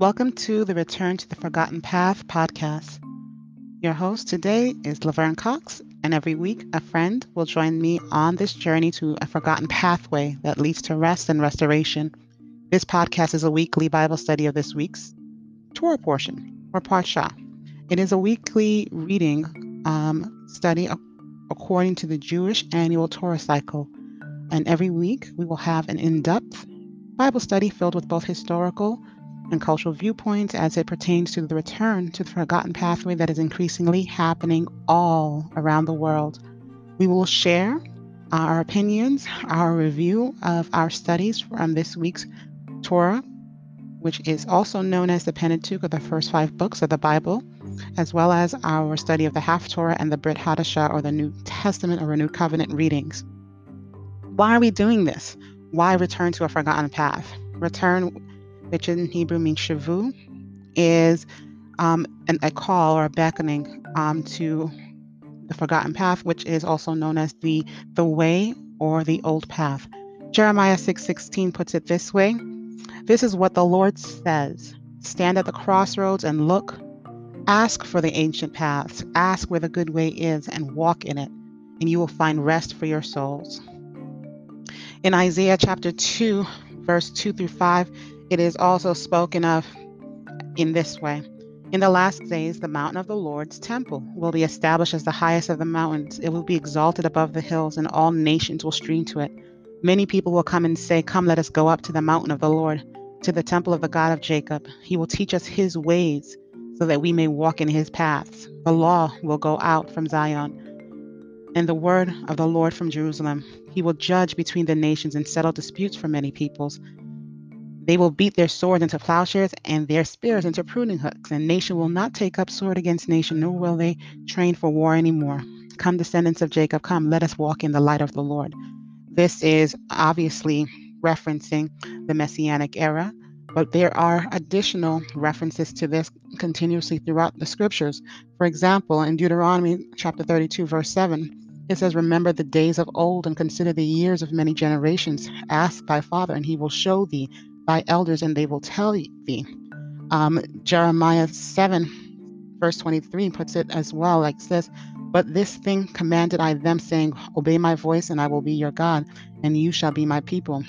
Welcome to the Return to the Forgotten Path podcast. Your host today is Laverne Cox, and every week a friend will join me on this journey to a forgotten pathway that leads to rest and restoration. This podcast is a weekly Bible study of this week's Torah portion, or Parsha. It is a weekly reading um, study according to the Jewish annual Torah cycle. And every week we will have an in depth Bible study filled with both historical and cultural viewpoints as it pertains to the return to the forgotten pathway that is increasingly happening all around the world. We will share our opinions, our review of our studies from this week's Torah, which is also known as the Pentateuch or the first five books of the Bible, as well as our study of the Haftorah and the Brit Hadashah or the New Testament or New Covenant readings. Why are we doing this? Why return to a forgotten path? Return which in Hebrew means shavu, is um, an, a call or a beckoning um, to the forgotten path, which is also known as the the way or the old path. Jeremiah 6:16 puts it this way: This is what the Lord says: Stand at the crossroads and look. Ask for the ancient paths. Ask where the good way is and walk in it, and you will find rest for your souls. In Isaiah chapter 2, verse 2 through 5, it is also spoken of in this way In the last days, the mountain of the Lord's temple will be established as the highest of the mountains. It will be exalted above the hills, and all nations will stream to it. Many people will come and say, Come, let us go up to the mountain of the Lord, to the temple of the God of Jacob. He will teach us his ways, so that we may walk in his paths. The law will go out from Zion, and the word of the Lord from Jerusalem. He will judge between the nations and settle disputes for many peoples. They will beat their swords into plowshares and their spears into pruning hooks, and nation will not take up sword against nation, nor will they train for war anymore. Come, descendants of Jacob, come, let us walk in the light of the Lord. This is obviously referencing the Messianic era, but there are additional references to this continuously throughout the scriptures. For example, in Deuteronomy chapter 32, verse 7, it says, Remember the days of old and consider the years of many generations. Ask thy father, and he will show thee thy elders, and they will tell thee. Um, Jeremiah 7, verse 23 puts it as well, like this But this thing commanded I them, saying, Obey my voice, and I will be your God, and you shall be my people.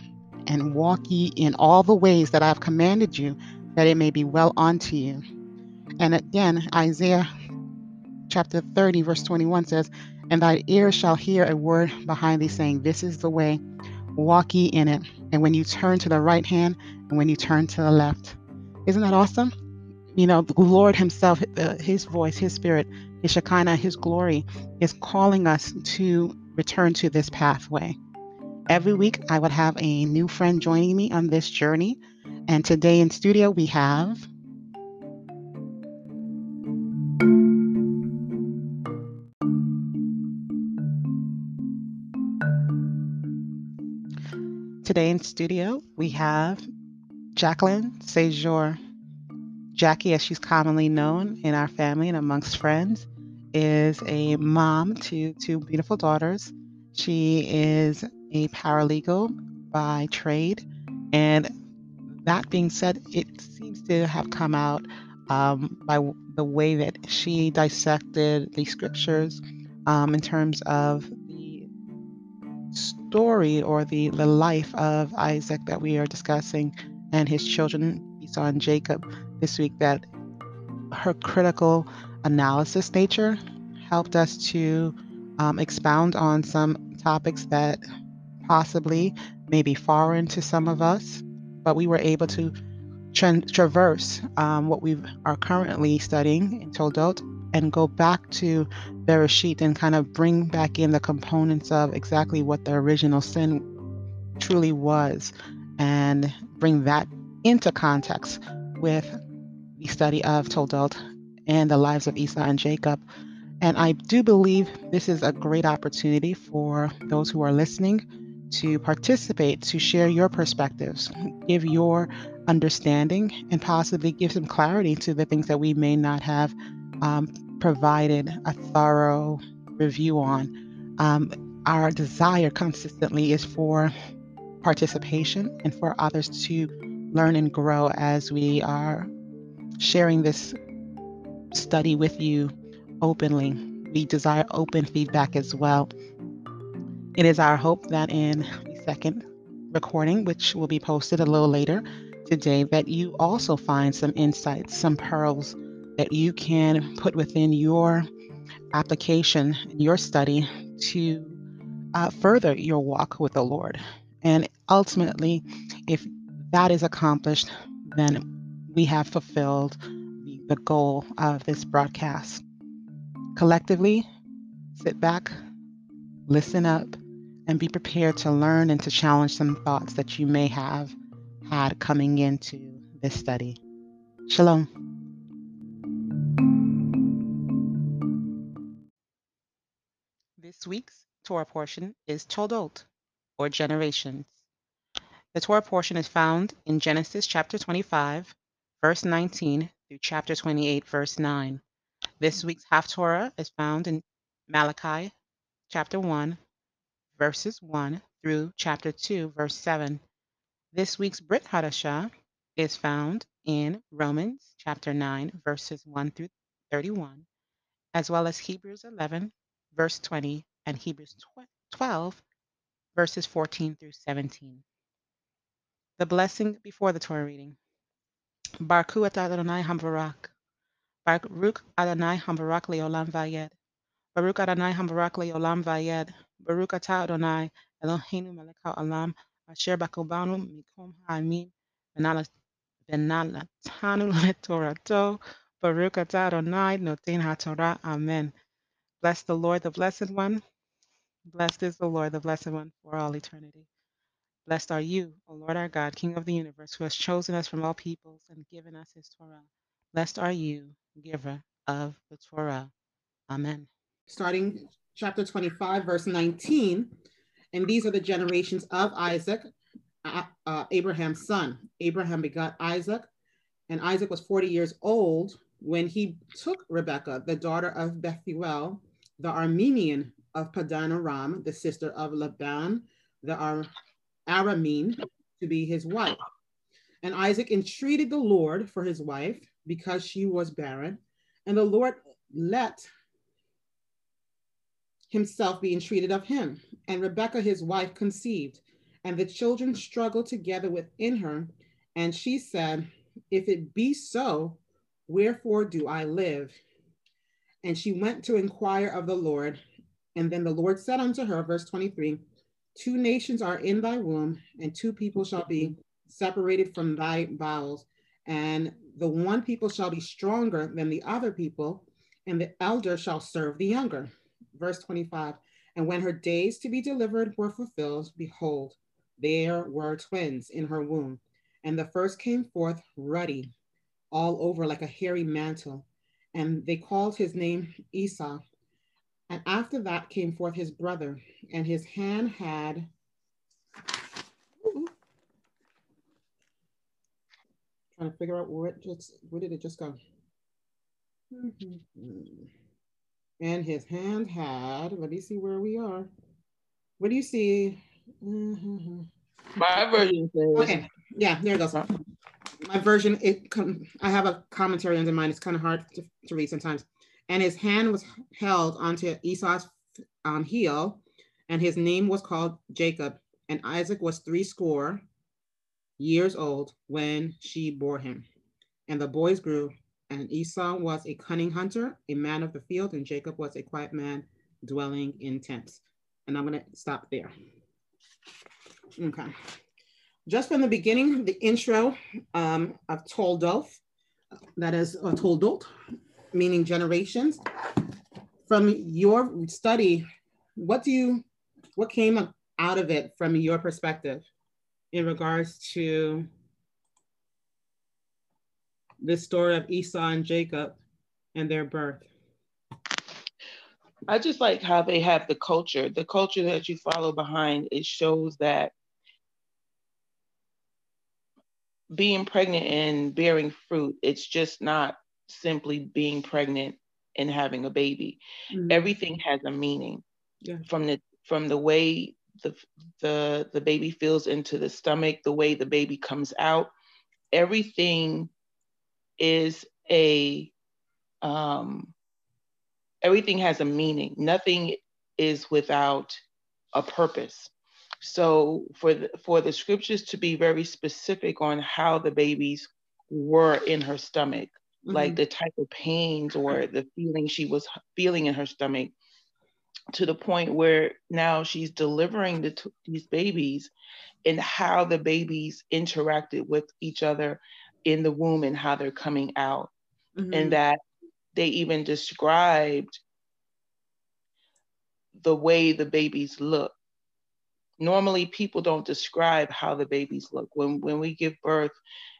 And walk ye in all the ways that I have commanded you, that it may be well unto you. And again, Isaiah chapter 30, verse 21 says, And thy ears shall hear a word behind thee, saying, This is the way, walk ye in it. And when you turn to the right hand and when you turn to the left. Isn't that awesome? You know, the Lord Himself, uh, His voice, His Spirit, His Shekinah, His glory is calling us to return to this pathway. Every week, I would have a new friend joining me on this journey. And today in studio, we have Today in studio, we have Jacqueline Sejour. Jackie, as she's commonly known in our family and amongst friends, is a mom to two beautiful daughters. She is a paralegal by trade. And that being said, it seems to have come out um, by the way that she dissected the scriptures um, in terms of story or the, the life of Isaac that we are discussing and his children, Esau and Jacob, this week, that her critical analysis nature helped us to um, expound on some topics that possibly may be foreign to some of us, but we were able to tra- traverse um, what we are currently studying in Toldot and go back to Bereshit and kind of bring back in the components of exactly what the original sin truly was and bring that into context with the study of Toldot and the lives of Esau and Jacob. And I do believe this is a great opportunity for those who are listening to participate, to share your perspectives, give your understanding, and possibly give some clarity to the things that we may not have um, provided a thorough review on. Um, our desire consistently is for participation and for others to learn and grow as we are sharing this study with you openly. We desire open feedback as well. It is our hope that in the second recording, which will be posted a little later today, that you also find some insights, some pearls that you can put within your application, your study to uh, further your walk with the Lord. And ultimately, if that is accomplished, then we have fulfilled the, the goal of this broadcast. Collectively, sit back, listen up, and be prepared to learn and to challenge some thoughts that you may have had coming into this study. Shalom. This week's Torah portion is Toldot, or generations. The Torah portion is found in Genesis chapter 25, verse 19 through chapter 28, verse 9. This week's Haftorah is found in Malachi chapter 1, verses 1 through chapter 2, verse 7. This week's Brit Hadashah is found in Romans chapter 9, verses 1 through 31, as well as Hebrews 11, verse 20, and Hebrews 12, verses 14 through 17. The blessing before the Torah reading. Barku et Adonai Hamvarak. Baruch Adonai Hamvarak leolam vayed. Baruch Adonai Hamvarak leolam vayed. Baruch atah Adonai Eloheinu melech haolam asher bakobanu mikom ha'amin v'nalatanu letorato. Baruch atah Adonai noten haTorah. Amen. Bless the Lord, the Blessed One. Blessed is the Lord, the Blessed One, for all eternity. Blessed are you, O Lord our God, King of the universe, who has chosen us from all peoples and given us his Torah. Blessed are you, giver of the Torah. Amen. Starting chapter 25, verse 19. And these are the generations of Isaac, uh, uh, Abraham's son. Abraham begot Isaac, and Isaac was 40 years old when he took Rebekah, the daughter of Bethuel, the Aramean of Padan Aram, the sister of Laban, the Ar- Aramean, to be his wife. And Isaac entreated the Lord for his wife because she was barren. And the Lord let himself be entreated of him. And Rebekah, his wife, conceived. And the children struggled together within her. And she said, If it be so, wherefore do I live? And she went to inquire of the Lord. And then the Lord said unto her, verse 23, Two nations are in thy womb, and two people shall be separated from thy bowels. And the one people shall be stronger than the other people, and the elder shall serve the younger. Verse 25 And when her days to be delivered were fulfilled, behold, there were twins in her womb. And the first came forth ruddy, all over like a hairy mantle. And they called his name Esau. And after that came forth his brother, and his hand had trying to figure out where it just where did it just go? Mm-hmm. And his hand had, let me see where we are. What do you see? My mm-hmm. version says Okay, yeah, there it goes. My version, it I have a commentary under mine. It's kind of hard to, to read sometimes and his hand was held onto Esau's um, heel, and his name was called Jacob. And Isaac was three score years old when she bore him. And the boys grew, and Esau was a cunning hunter, a man of the field, and Jacob was a quiet man dwelling in tents. And I'm going to stop there. Okay. Just from the beginning, the intro um, of Toldot, that is uh, Toldot, meaning generations. From your study, what do you, what came out of it from your perspective in regards to the story of Esau and Jacob and their birth? I just like how they have the culture, the culture that you follow behind. It shows that being pregnant and bearing fruit, it's just not simply being pregnant and having a baby. Mm-hmm. Everything has a meaning. Yeah. From the from the way the the the baby feels into the stomach, the way the baby comes out, everything is a um, everything has a meaning. Nothing is without a purpose. So for the, for the scriptures to be very specific on how the babies were in her stomach, mm-hmm. like the type of pains or the feeling she was feeling in her stomach, to the point where now she's delivering the t- these babies and how the babies interacted with each other in the womb and how they're coming out mm-hmm. and that they even described the way the babies look normally people don't describe how the babies look when when we give birth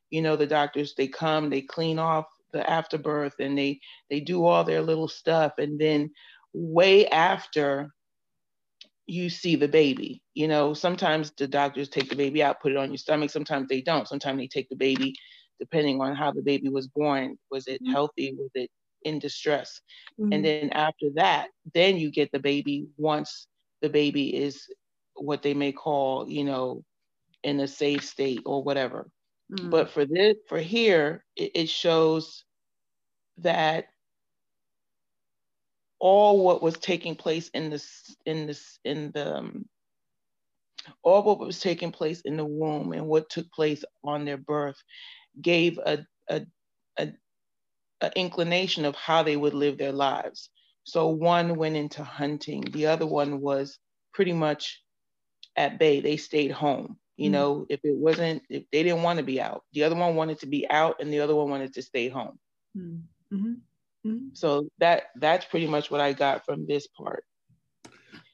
you know the doctors they come they clean off the afterbirth and they they do all their little stuff and then way after you see the baby. You know, sometimes the doctors take the baby out, put it on your stomach. Sometimes they don't. Sometimes they take the baby, depending on how the baby was born. Was it mm-hmm. healthy? Was it in distress? Mm-hmm. And then after that, then you get the baby once the baby is what they may call, you know, in a safe state or whatever. Mm-hmm. But for this, for here, it, it shows that all what was taking place in this in this in the um, all what was taking place in the womb and what took place on their birth gave a, a, a, a inclination of how they would live their lives. So one went into hunting, the other one was pretty much at bay. They stayed home. You mm-hmm. know, if it wasn't, if they didn't want to be out, the other one wanted to be out, and the other one wanted to stay home. Mm-hmm. Mm-hmm. So that that's pretty much what I got from this part.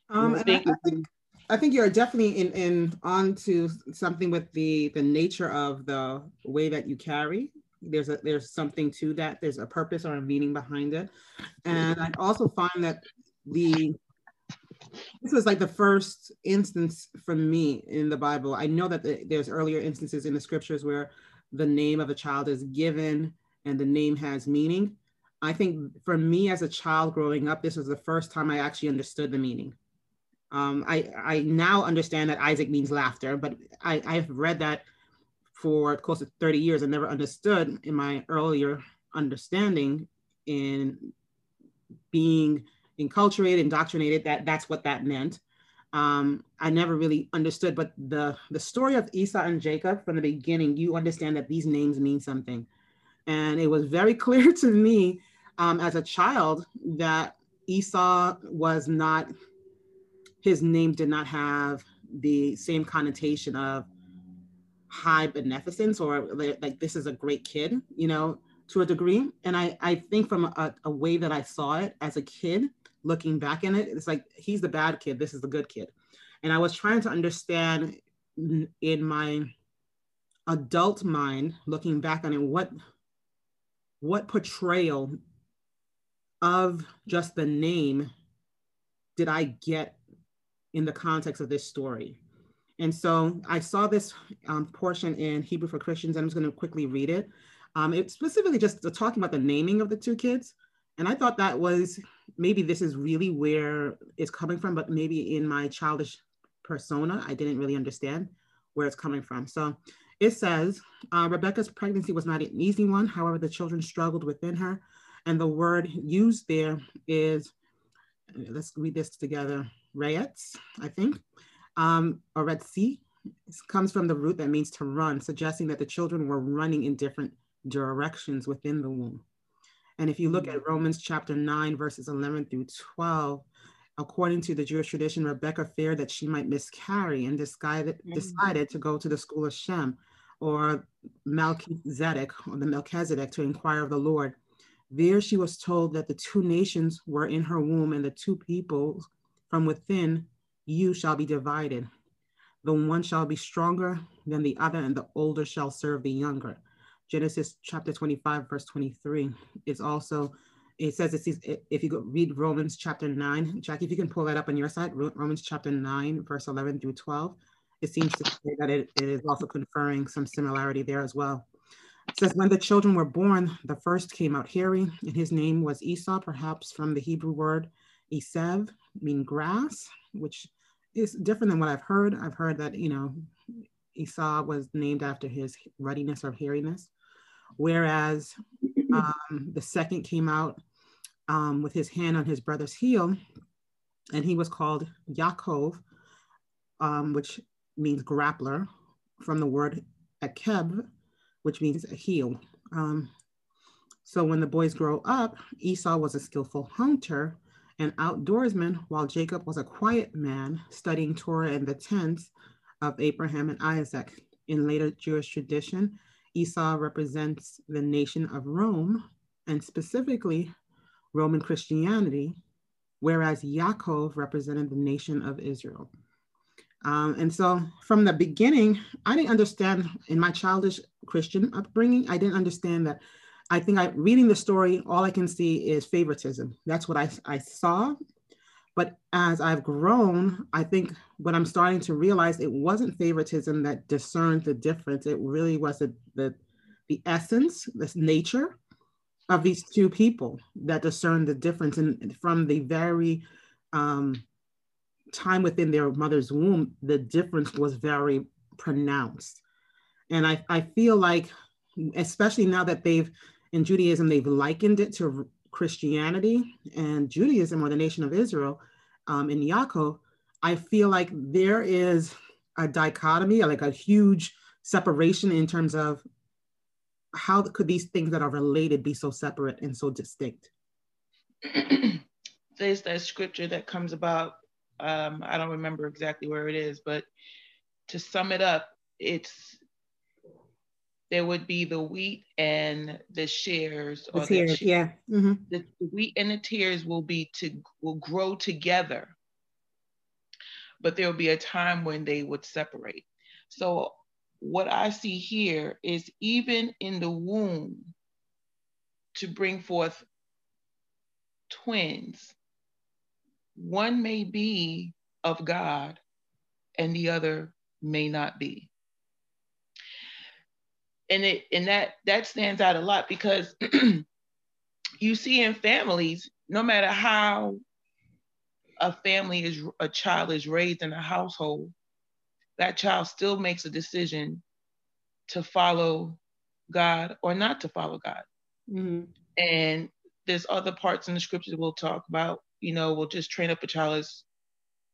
Um, I, think, I, think, I think you're definitely in in onto something with the the nature of the way that you carry. There's a there's something to that. There's a purpose or a meaning behind it, and I also find that the this was like the first instance for me in the Bible. I know that the, there's earlier instances in the scriptures where the name of a child is given and the name has meaning. I think for me as a child growing up, this was the first time I actually understood the meaning. Um, I, I now understand that Isaac means laughter, but I, I've read that for close to 30 years and never understood in my earlier understanding in being enculturated, indoctrinated, that that's what that meant. Um, I never really understood, but the, the story of Esau and Jacob from the beginning, you understand that these names mean something. And it was very clear to me um, as a child that Esau was not, his name did not have the same connotation of high beneficence or like this is a great kid, you know, to a degree. And I, I think from a, a way that I saw it as a kid, looking back in it, it's like he's the bad kid, this is the good kid. And I was trying to understand in my adult mind, looking back on it, what what portrayal of just the name did I get in the context of this story? And so I saw this um, portion in Hebrew for Christians. and I'm just going to quickly read it. Um, it's specifically just talking about the naming of the two kids. And I thought that was maybe this is really where it's coming from, but maybe in my childish persona, I didn't really understand where it's coming from. So it says uh, Rebecca's pregnancy was not an easy one. However, the children struggled within her. And the word used there is, let's read this together, rayets, I think, um, or red sea. comes from the root that means to run, suggesting that the children were running in different directions within the womb. And if you look at Romans chapter 9, verses 11 through 12, according to the Jewish tradition, Rebecca feared that she might miscarry and decided, mm-hmm. decided to go to the school of Shem or Melchizedek or the Melchizedek to inquire of the Lord. There she was told that the two nations were in her womb, and the two peoples from within you shall be divided. The one shall be stronger than the other, and the older shall serve the younger. Genesis chapter 25, verse 23. It's also, it says, it, if you go read Romans chapter 9, Jackie, if you can pull that up on your side, Romans chapter 9, verse 11 through 12, it seems to say that it, it is also conferring some similarity there as well. It says, when the children were born, the first came out hairy, and his name was Esau, perhaps from the Hebrew word Esev, mean grass, which is different than what I've heard. I've heard that, you know, Esau was named after his ruddiness or hairiness, whereas um, the second came out um, with his hand on his brother's heel, and he was called Yaakov, um, which means grappler, from the word akeb, which means a heel. Um, so when the boys grow up, Esau was a skillful hunter and outdoorsman, while Jacob was a quiet man studying Torah in the tents of Abraham and Isaac. In later Jewish tradition, Esau represents the nation of Rome and specifically Roman Christianity, whereas Yaakov represented the nation of Israel. Um, and so from the beginning, I didn't understand in my childish Christian upbringing, I didn't understand that. I think I reading the story, all I can see is favoritism. That's what I, I saw. But as I've grown, I think what I'm starting to realize it wasn't favoritism that discerned the difference. It really was the, the, the essence, this nature of these two people that discerned the difference. And from the very um, time within their mother's womb, the difference was very pronounced. And I, I feel like, especially now that they've, in Judaism, they've likened it to Christianity and Judaism or the nation of Israel um, in Yaakov, I feel like there is a dichotomy, like a huge separation in terms of how could these things that are related be so separate and so distinct? There's that scripture that comes about um, I don't remember exactly where it is, but to sum it up, it's there would be the wheat and the shares. The tares, the, yeah. Mm-hmm. The, the wheat and the tares will be to will grow together, but there will be a time when they would separate. So what I see here is even in the womb to bring forth twins, one may be of God and the other may not be. And it and that that stands out a lot because you see in families, no matter how a family is a child is raised in a household, that child still makes a decision to follow God or not to follow God. Mm-hmm. And there's other parts in the scriptures we'll talk about you know, we'll just train up a child as,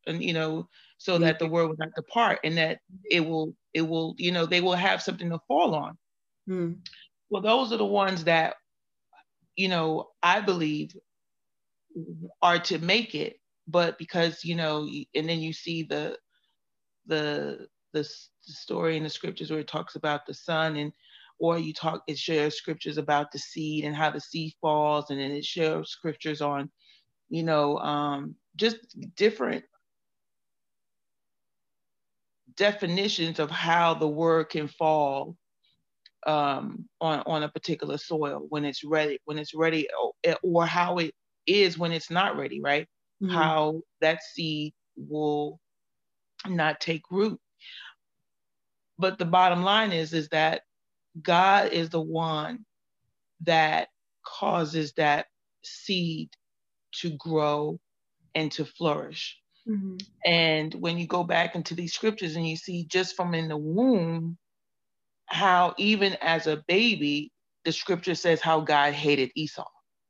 and you know, so mm-hmm. that the word will not depart, and that it will, it will, you know, they will have something to fall on. Mm. Well, those are the ones that, you know, I believe are to make it, but because you know, and then you see the, the the, the story in the scriptures where it talks about the son and or you talk it shares scriptures about the seed and how the seed falls and then it shares scriptures on you know, um, just different definitions of how the word can fall um, on on a particular soil when it's ready, when it's ready, or, or how it is when it's not ready, right? Mm-hmm. How that seed will not take root. But the bottom line is is that God is the one that causes that seed to grow and to flourish. Mm-hmm. And when you go back into these scriptures and you see just from in the womb, how even as a baby, the scripture says how God hated Esau.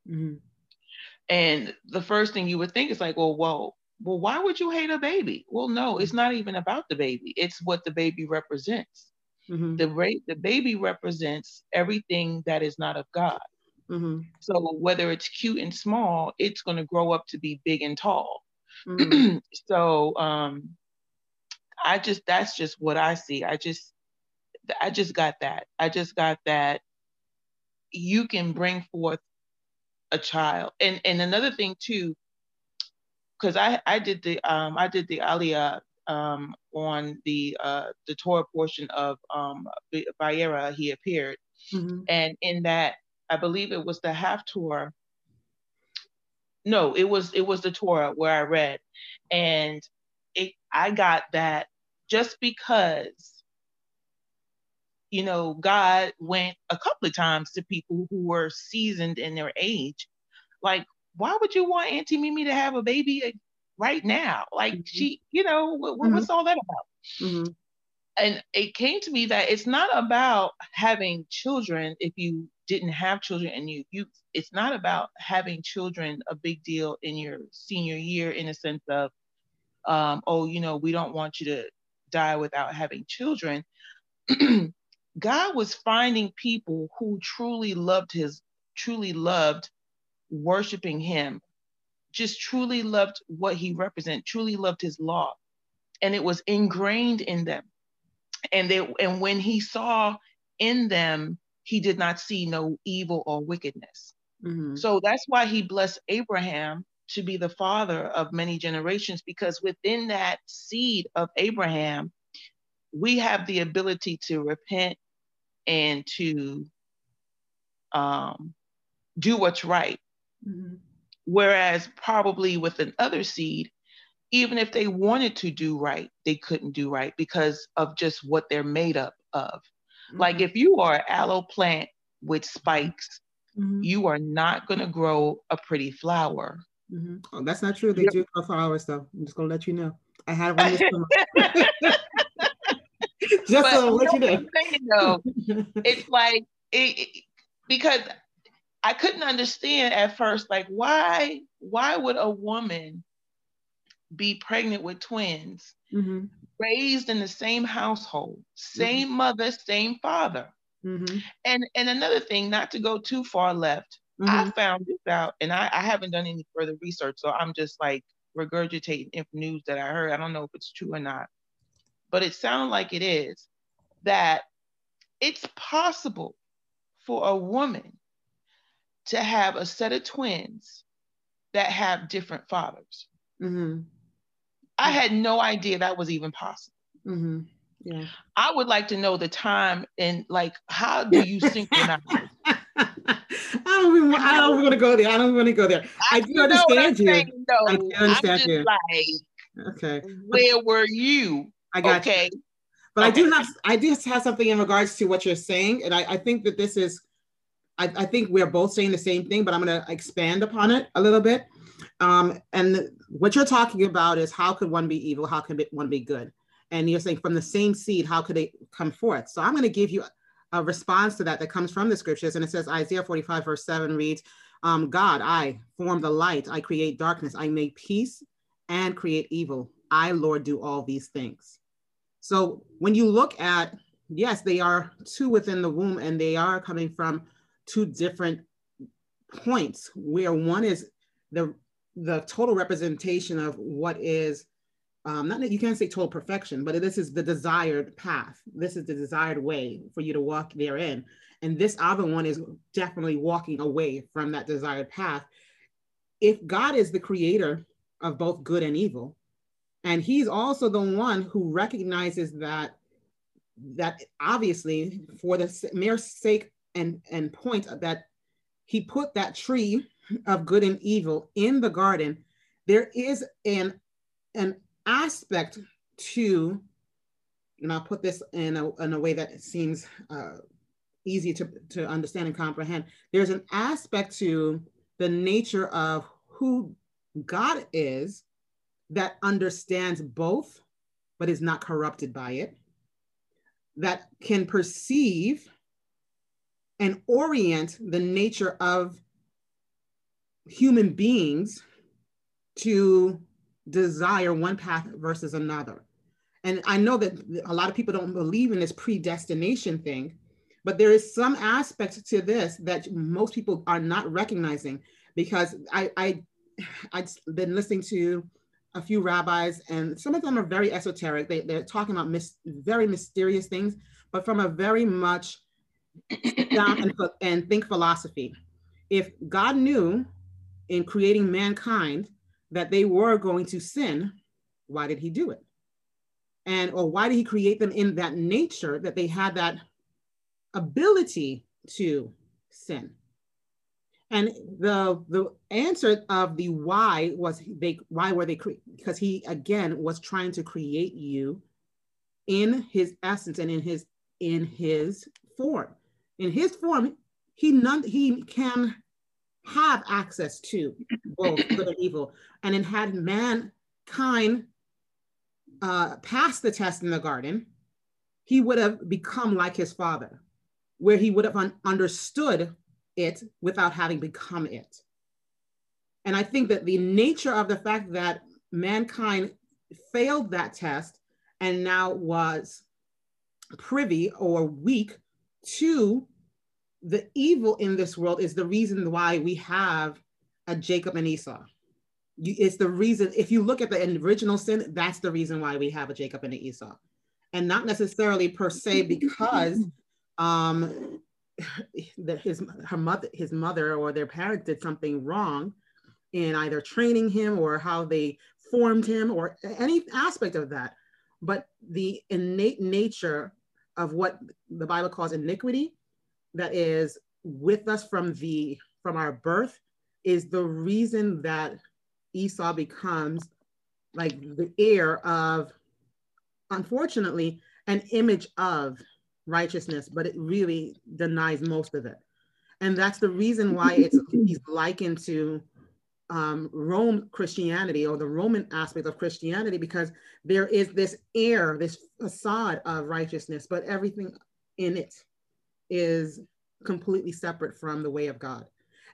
Mm-hmm. And the first thing you would think is like, well, whoa, well, why would you hate a baby? Well, no, it's not even about the baby. It's what the baby represents. Mm-hmm. The, ra- the baby represents everything that is not of God. Mm-hmm. So whether it's cute and small, it's going to grow up to be big and tall. Mm-hmm. so um, I just that's just what I see. I just I just got that. I just got that you can bring forth a child. And and another thing too, because I I did the um I did the Aliyah um on the uh the Torah portion of um Vayera he appeared. Mm-hmm. And in that I believe it was the Haftorah. No, it was it was the Torah where I read, and it I got that just because you know God went a couple of times to people who were seasoned in their age, like why would you want Auntie Mimi to have a baby right now. Like Mhm. she, you know, what, Mhm. what's all that about? Mhm. and it came to me that it's not about having children if you didn't have children and you you it's not about having children a big deal in your senior year in a sense of um, oh you know we don't want you to die without having children god was finding people who truly loved his truly loved worshiping him just truly loved what he represented truly loved his law and it was ingrained in them and they and when he saw in them he did not see no evil or wickedness Mhm. so that's why he blessed abraham to be the father of many generations because within that seed of abraham we have the ability to repent and to um, do what's right Mhm. Whereas probably with another seed even if they wanted to do right they couldn't do right because of just what they're made up of like Mhm. if you are an aloe plant with spikes Mhm. you are not going to grow a pretty flower Mhm. Oh, that's not true. They Yep. do grow flowers, though. I'm just gonna let you know. I had one this summer. just but to you let you know know. what I'm saying, though, it's like it, it- because I couldn't understand at first, like why why would a woman be pregnant with twins, Mhm. raised in the same household, Mm-hmm. same mother, same father, Mhm. and and another thing, not to go too far left, I Mhm. found this out, and I, I haven't done any further research, so I'm just like regurgitating inf- news that I heard. I don't know if it's true or not, but it sounds like it is that it's possible for a woman to have a set of twins that have different fathers. Mhm. I had no idea that was even possible. Mhm. Yeah. I would like to know the time and like how do you synchronize? I don't even. I don't want to go there. I don't want to go there. I do You what I'm understand you. saying. I do understand I'm just you. like, Okay, where were you? I got you. Okay. But I do have I do have something in regards to what you're saying, and I, I think that this is I, I think we're both saying the same thing, but I'm going to expand upon it a little bit. Um, and what you're talking about is how could one be evil? How can one be good? And you're saying from the same seed, how could they come forth? So I'm going to give you a response to that that comes from the scriptures. And it says Isaiah 45, verse 7 reads, um, God, I form the light, I create darkness, I make peace and create evil. I, Lord, do all these things. So when you look at, yes, they are two within the womb and they are coming from two different points where one is the the total representation of what is um, not that you can't say total perfection, but this is the desired path. This is the desired way for you to walk therein. And this other one is definitely walking away from that desired path. If God is the creator of both good and evil, and he's also the one who recognizes that that obviously for the mere sake and and point that he put that tree of good and evil in the garden there is an an aspect to and i'll put this in a, in a way that seems uh, easy to, to understand and comprehend. There's an aspect to the nature of who god is that understands both but is not corrupted by it that can perceive and orient the nature of human beings to desire one path versus another. And I know that a lot of people don't believe in this predestination thing, but there is some aspect to this that most people are not recognizing because I, I I've been listening to a few rabbis, and some of them are very esoteric. They, they're talking about mis- very mysterious things, but from a very much and, think philosophy. If God knew in creating mankind that they were going to sin, why did he do it? And or why did he create them in that nature that they had that ability to sin? And the the answer of the why was they why were they cre- because he again was trying to create you in his essence and in his in his form. In his form, he none he can have access to both good and evil. And it had mankind uh, passed the test in the garden, he would have become like his father, where he would have un- understood it without having become it. And I think that the nature of the fact that mankind failed that test and now was privy or weak to the evil in this world is the reason why we have a Jacob and Esau. It's the reason, if you look at the original sin, that's the reason why we have a Jacob and an Esau. And not necessarily per se because um, the, his, her mother, his mother or their parents did something wrong in either training him or how they formed him or any aspect of that. But the innate nature of what the Bible calls iniquity that is with us from the from our birth is the reason that Esau becomes like the air of unfortunately an image of righteousness, but it really denies most of it. And that's the reason why it's he's likened to um, Rome Christianity or the Roman aspect of Christianity because there is this air, this facade of righteousness, but everything in it is completely separate from the way of God.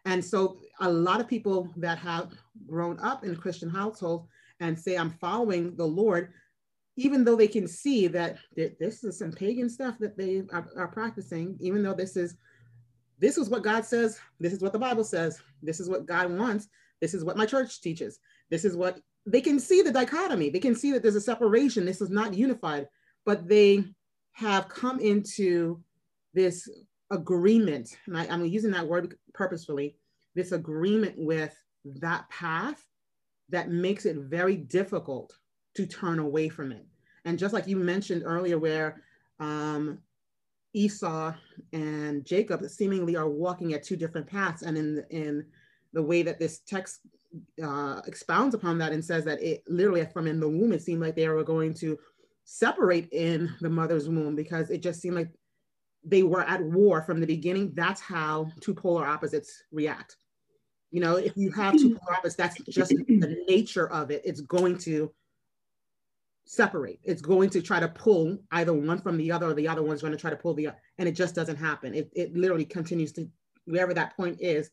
And so a lot of people that have grown up in a Christian households and say, I'm following the Lord, even though they can see that this is some pagan stuff that they are, are practicing, even though this is this is what God says, this is what the Bible says, this is what God wants, this is what my church teaches. This is what they can see the dichotomy. They can see that there's a separation. This is not unified, but they have come into this agreement. And I, I'm using that word purposefully this agreement with that path that makes it very difficult to turn away from it. And just like you mentioned earlier, where um, Esau and Jacob seemingly are walking at two different paths, and in in the way that this text uh, expounds upon that and says that it literally from in the womb, it seemed like they were going to separate in the mother's womb because it just seemed like they were at war from the beginning. That's how two polar opposites react. You know, if you have two polar opposites, that's just the nature of it. It's going to separate. It's going to try to pull either one from the other, or the other one's going to try to pull the other, and it just doesn't happen. It, it literally continues to wherever that point is,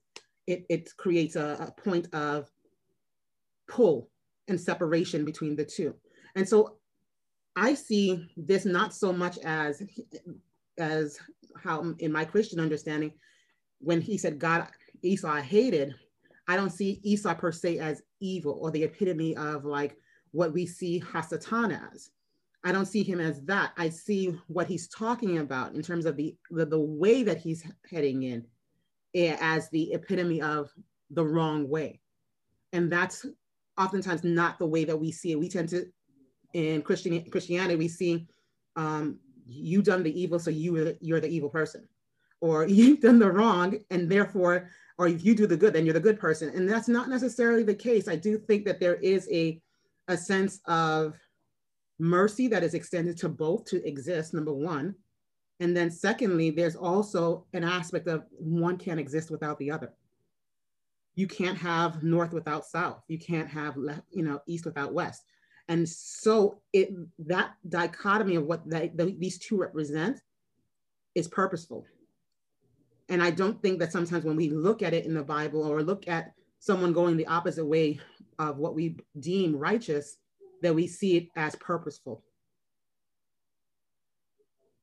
it, it creates a, a point of pull and separation between the two. And so I see this not so much as as how in my Christian understanding, when he said God Esau hated, I don't see Esau per se as evil or the epitome of like what we see Hasatan as. I don't see him as that. I see what he's talking about in terms of the, the, the way that he's heading in as the epitome of the wrong way. And that's oftentimes not the way that we see it. We tend to, in Christian, Christianity, we see um, you done the evil, so you you're the evil person, or you've done the wrong, and therefore, or if you do the good, then you're the good person. And that's not necessarily the case. I do think that there is a a sense of mercy that is extended to both to exist. Number one, and then secondly, there's also an aspect of one can't exist without the other. You can't have north without south. You can't have left, you know, east without west. And so it that dichotomy of what the, these two represent is purposeful. And I don't think that sometimes when we look at it in the Bible or look at someone going the opposite way of what we deem righteous, that we see it as purposeful.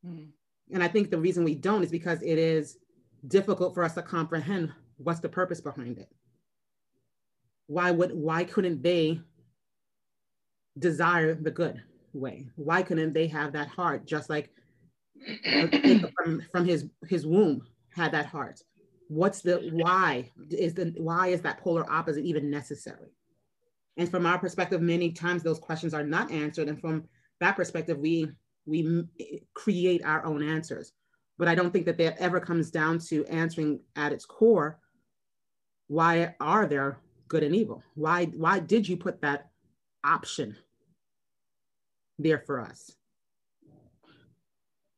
Mm. And I think the reason we don't is because it is difficult for us to comprehend what's the purpose behind it. Why would why couldn't they desire the good way? Why couldn't they have that heart just like from, from his his womb had that heart? What's the why is the why is that polar opposite even necessary? And from our perspective, many times those questions are not answered. And from that perspective, we we eh, create our own answers. But I don't think that that ever comes down to answering at its core, why are there good and evil? Why, why did you put that option there for us?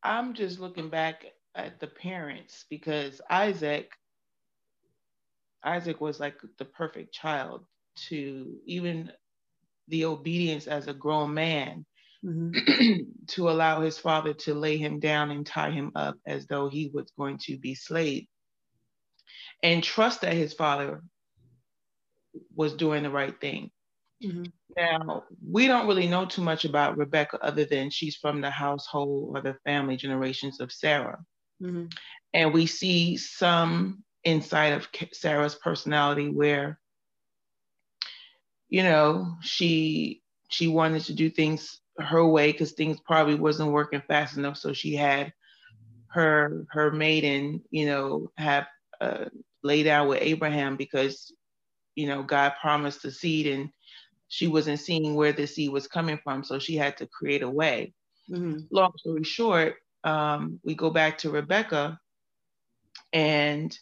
I'm just looking back at the parents because Isaac, Isaac was like the perfect child to even the obedience as a grown man mm-hmm. to allow his father to lay him down and tie him up as though he was going to be slave and trust that his father was doing the right thing. Mm-hmm. Now, we don't really know too much about Rebecca other than she's from the household or the family generations of Sarah. Mm-hmm. And we see some inside of Sarah's personality where you know she she wanted to do things her way because things probably wasn't working fast enough. So she had her her maiden you know have uh, lay down with abraham because you know god promised the seed and she wasn't seeing where the seed was coming from. So she had to create a way. Mm-hmm. long story short um, we go back to rebecca and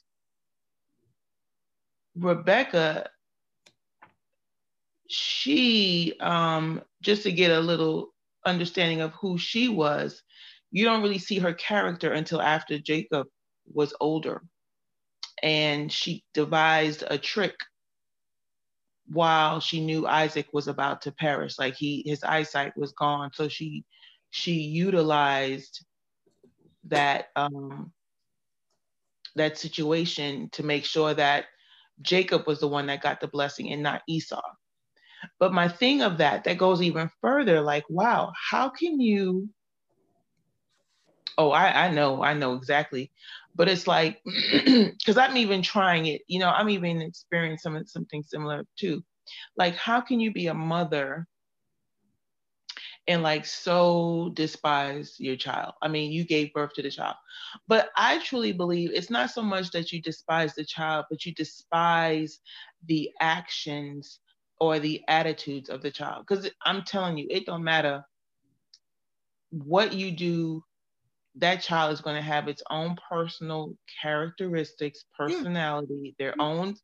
rebecca she um, just to get a little understanding of who she was you don't really see her character until after jacob was older. And she devised a trick while she knew isaac was about to perish. Like he his eyesight was gone. So she she utilized that um that situation to make sure that jacob was the one that got the blessing and not esau but my thing of that, that goes even further like, wow, how can you? Oh, I, I know, I know exactly. But it's like, because I'm even trying it, you know, I'm even experiencing some, something similar too. Like, how can you be a mother and like so despise your child. I mean, you gave birth to the child. But I truly believe it's not so much that you despise the child, but you despise the actions or the attitudes of the child. Because I'm telling you, it don't matter what you do, that child is going to have its own personal characteristics, personality, their own.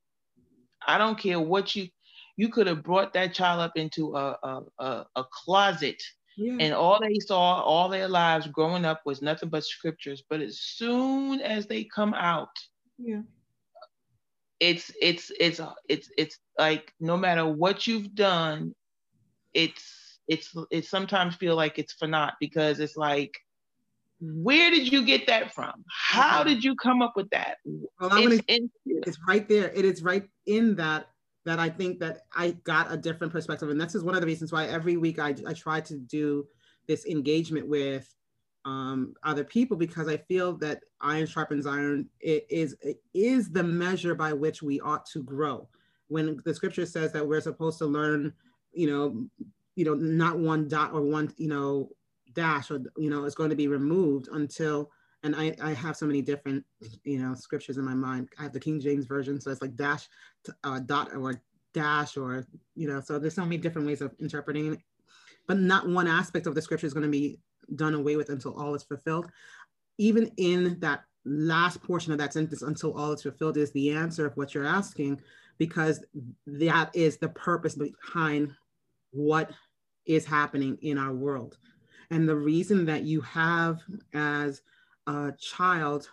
I don't care what you you could have brought that child up into a a, a, a closet yeah. and all they saw all their lives growing up was nothing but scriptures but as soon as they come out yeah it's it's it's it's it's like no matter what you've done it's it's it sometimes feel like it's for naught because it's like where did you get that from? How mm-hmm. did you come up with that? Well, it's, gonna, it's right there. It is right in that that i think that i got a different perspective. And this is one of the reasons why every week i, I try to do this engagement with um, other people because I feel that iron sharpens iron it is it is the measure by which we ought to grow. When the scripture says that we're supposed to learn, you know, you know, not one dot or one, you know, dash or you know, it's going to be removed until and I, I have so many different you know scriptures in my mind. I have the King James version, so it's like dash, uh, dot or dash or you know, so there's so many different ways of interpreting it. But not one aspect of the scripture is going to be done away with until all is fulfilled. Even in that last portion of that sentence, until all is fulfilled, is the answer of what you're asking, because that is the purpose behind what is happening in our world. And the reason that you have as a child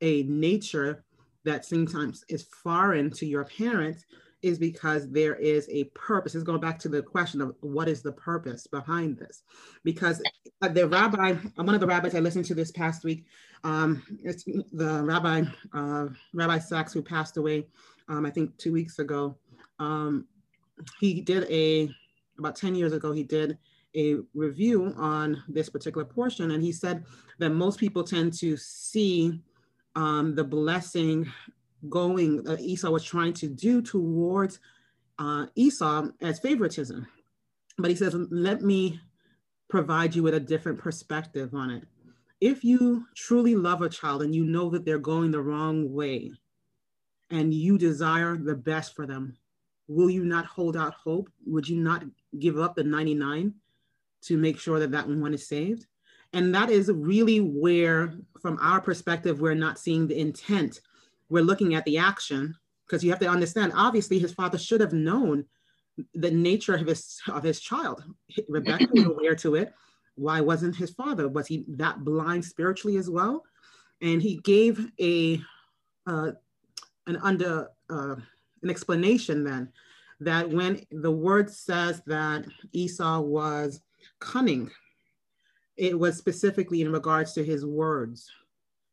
a nature that sometimes is foreign to your parents is because there is a purpose. It's going back to the question of what is the purpose behind this? Because the rabbi, one of the rabbis I listened to this past week, um, it's the rabbi, uh, Rabbi Sacks, who passed away, um, I think two weeks ago. Um, he did a, about 10 years ago, he did a review on this particular portion. And he said that most people tend to see um, the blessing going uh, Esau was trying to do towards uh, Esau as favoritism. But he says, let me provide you with a different perspective on it. If you truly love a child and you know that they're going the wrong way and you desire the best for them, will you not hold out hope? Would you not give up the 99 to make sure that that one is saved? And that is really where, from our perspective, we're not seeing the intent we're looking at the action because you have to understand obviously his father should have known the nature of his of his child. Rebecca was aware to it. Why wasn't his father? Was he that blind spiritually as well? And he gave a uh, an under uh, an explanation then that when the word says that Esau was cunning, it was specifically in regards to his words.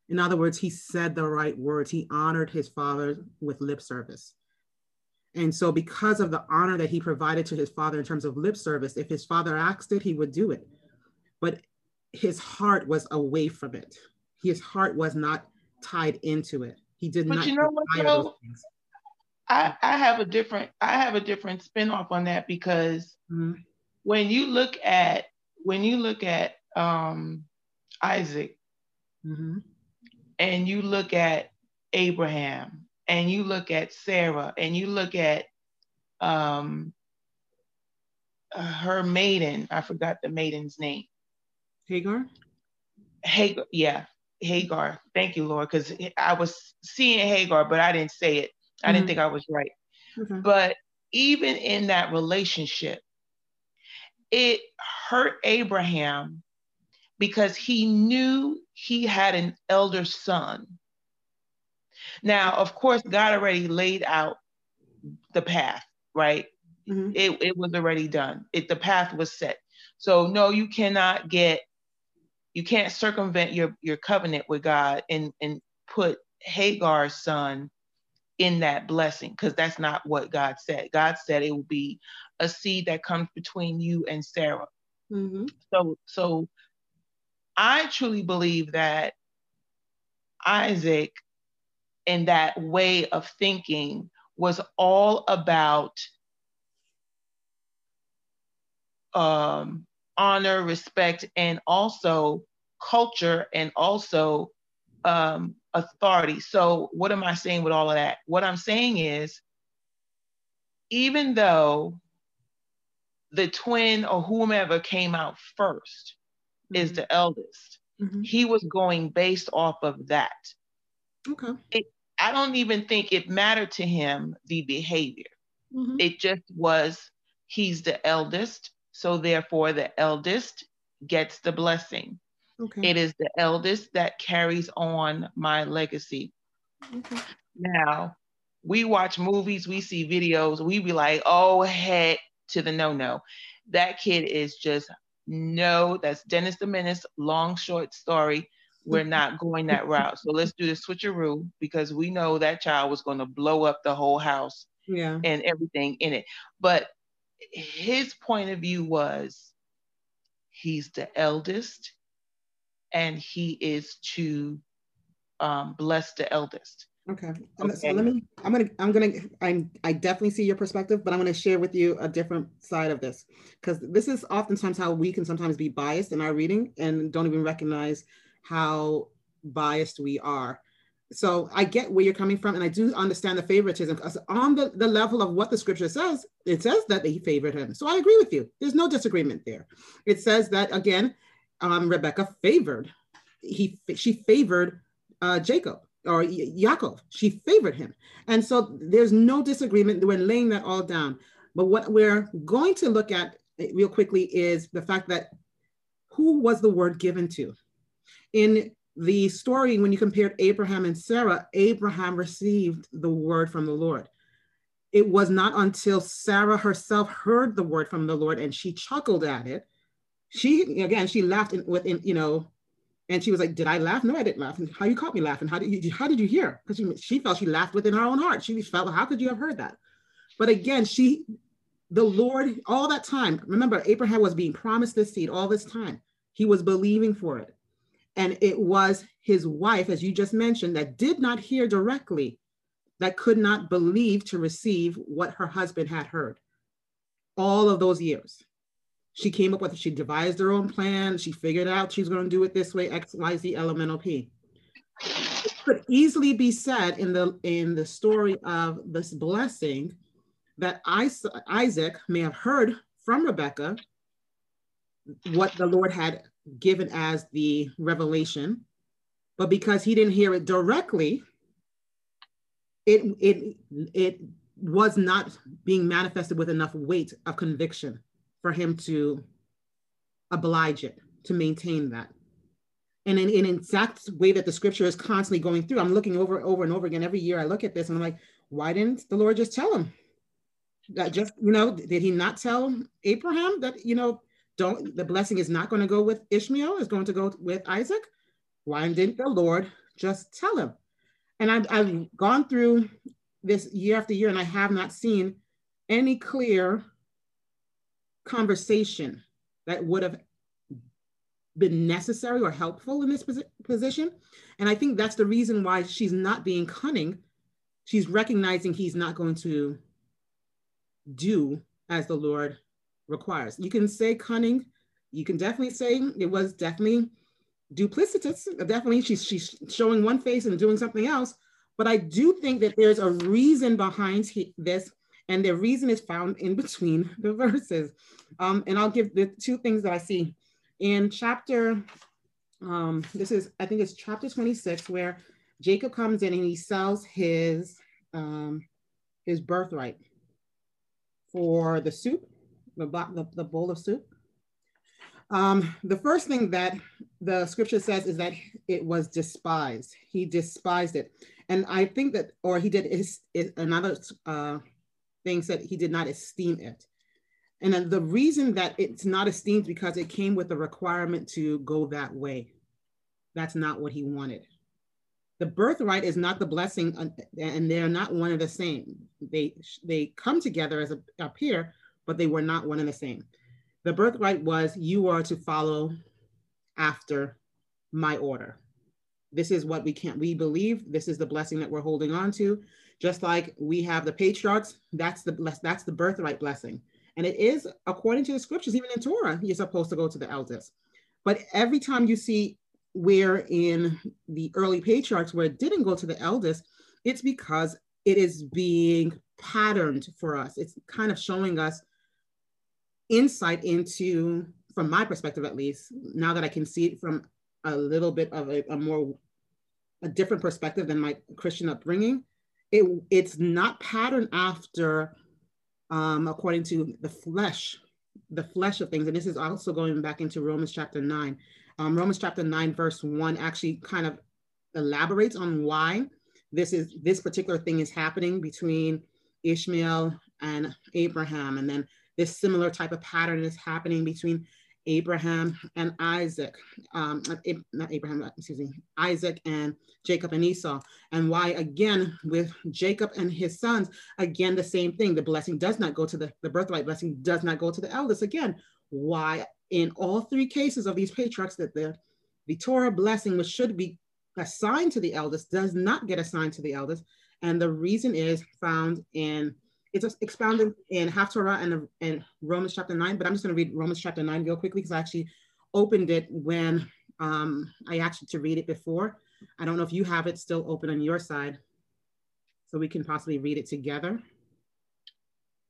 In other words, he said the right words. He honored his father with lip service. And so, because of the honor that he provided to his father in terms of lip service, if his father asked it, he would do it. But his heart was away from it. His heart was not tied into it. He did but not. you know what, though? I, I have a different I have a different spin off on that because mm-hmm. when you look at when you look at um, Isaac mm-hmm. And you look at Abraham and you look at Sarah and you look at um, her maiden, I forgot the maiden's name. Hagar? Hagar, yeah, Hagar. Thank you, Lord, because I was seeing Hagar, but I didn't say it. I mm-hmm. didn't think I was right. Okay. But even in that relationship, it hurt Abraham because he knew he had an elder son. Now, of course, God already laid out the path, right? Mm-hmm. It, it was already done. It the path was set. So no, you cannot get, you can't circumvent your your covenant with God and and put Hagar's son in that blessing because that's not what God said. God said it will be a seed that comes between you and Sarah. Mm-hmm. So, so I truly believe that Isaac, in that way of thinking, was all about um, honor, respect, and also culture, and also um, authority. So, what am I saying with all of that? What I'm saying is, even though the twin or whomever came out 1st mm-hmm. is the eldest, mm-hmm. he was going based off of that. Okay. It, I don't even think it mattered to him the behavior. Mm-hmm. It just was he's the eldest, so therefore the eldest gets the blessing. Okay. It is the eldest that carries on my legacy. Okay. Now, we watch movies, we see videos, we be like, oh, heck to the no no. That kid is just no, that's Dennis the Menace, long, short story. We're not going that route. So let's do the switcheroo because we know that child was going to blow up the whole house yeah. and everything in it. But his point of view was he's the eldest and he is to um, bless the eldest. Okay. okay. So let me. I'm gonna. I'm gonna. I'm. I definitely see your perspective, but I'm gonna share with you a different side of this because this is oftentimes how we can sometimes be biased in our reading and don't even recognize how biased we are. So I get where you're coming from, and I do understand the favoritism because on the, the level of what the scripture says, it says that he favored him. So I agree with you. There's no disagreement there. It says that again, um, Rebecca favored, he she favored uh, Jacob or Yaakov. She favored him. And so there's no disagreement. We're laying that all down. But what we're going to look at eh, real quickly is the fact that who was the word given to? In the story, when you compared Abraham and Sarah, Abraham received the word from the Lord. It was not until Sarah herself heard the word from the Lord and she chuckled at it she again she laughed in, within you know and she was like did i laugh? No i didn't laugh. And how you caught me laughing? How did you how did you hear? Because she, she felt she laughed within her own heart. She felt how could you have heard that? But again she the lord all that time remember abraham was being promised this seed all this time. He was believing for it. And it was his wife as you just mentioned that did not hear directly that could not believe to receive what her husband had heard all of those years she came up with, she devised her own plan. She figured out she's going to do it this way, X, Y, Z, elemental P. Could easily be said in the in the story of this blessing that Isaac may have heard from Rebecca what the Lord had given as the revelation, but because he didn't hear it directly, it it it was not being manifested with enough weight of conviction for him to oblige it, to maintain that. And in, in exact way that the scripture is constantly going through, I'm looking over over and over again every year. I look at this and I'm like, why didn't the Lord just tell him? That just, you know, did he not tell Abraham that, you know, don't the blessing is not going to go with Ishmael, is going to go with Isaac? Why didn't the Lord just tell him? And I've, I've gone through this year after year and I have not seen any clear conversation that would have been necessary or helpful in this position. And I think that's the reason why she's not being cunning. She's recognizing he's not going to do as the Lord requires. You can say cunning. You can definitely say it was definitely duplicitous. Definitely, she's she's showing one face and doing something else. But I do think that there's a reason behind he, this, and the reason is found in between the verses. Um, and I'll give the two things that I see in chapter. Um, this is I think it's chapter 26 where Jacob comes in and he sells his um, his birthright for the soup, the, the, the bowl of soup. Um, the first thing that the scripture says is that it was despised. He despised it. And I think that, or he did his, another uh, thing said he did not esteem it. And then the reason that it's not esteemed because it came with a requirement to go that way. That's not what he wanted. The birthright is not the blessing, and they're not one and the same. They they come together as a, a but they were not one and the same. The birthright was you are to follow after my order. This is what we can't, we believe this is the blessing that we're holding on to. Just like we have the patriarchs, that's the that's the birthright blessing. And it is according to the scriptures, even in Torah, you're supposed to go to the elders. But every time you see where in the early patriarchs where it didn't go to the eldest, it's because it is being patterned for us. It's kind of showing us insight into, from my perspective at least, now that I can see it from a little bit of a, a more a different perspective than my Christian upbringing. It, it's not patterned after, um, according to the flesh, the flesh of things. And this is also going back into Romans chapter 9. Um, Romans chapter 9, verse 1 actually kind of elaborates on why this is this particular thing is happening between Ishmael and Abraham. And then this similar type of pattern is happening between Abraham and Isaac, um, not Abraham, excuse me, Isaac and Jacob and Esau. And why, again, with Jacob and his sons, again, the same thing. The blessing does not go to the, the birthright blessing does not go to the eldest. Again, why in all three cases of these patriarchs that the, the Torah blessing, which should be assigned to the eldest, does not get assigned to the eldest. And the reason is found in it's expounded in Haftorah and, the, and Romans chapter 9, but I'm just going to read Romans chapter 9 real quickly because I actually opened it when um, I asked you to read it before. I don't know if you have it still open on your side, so we can possibly read it together.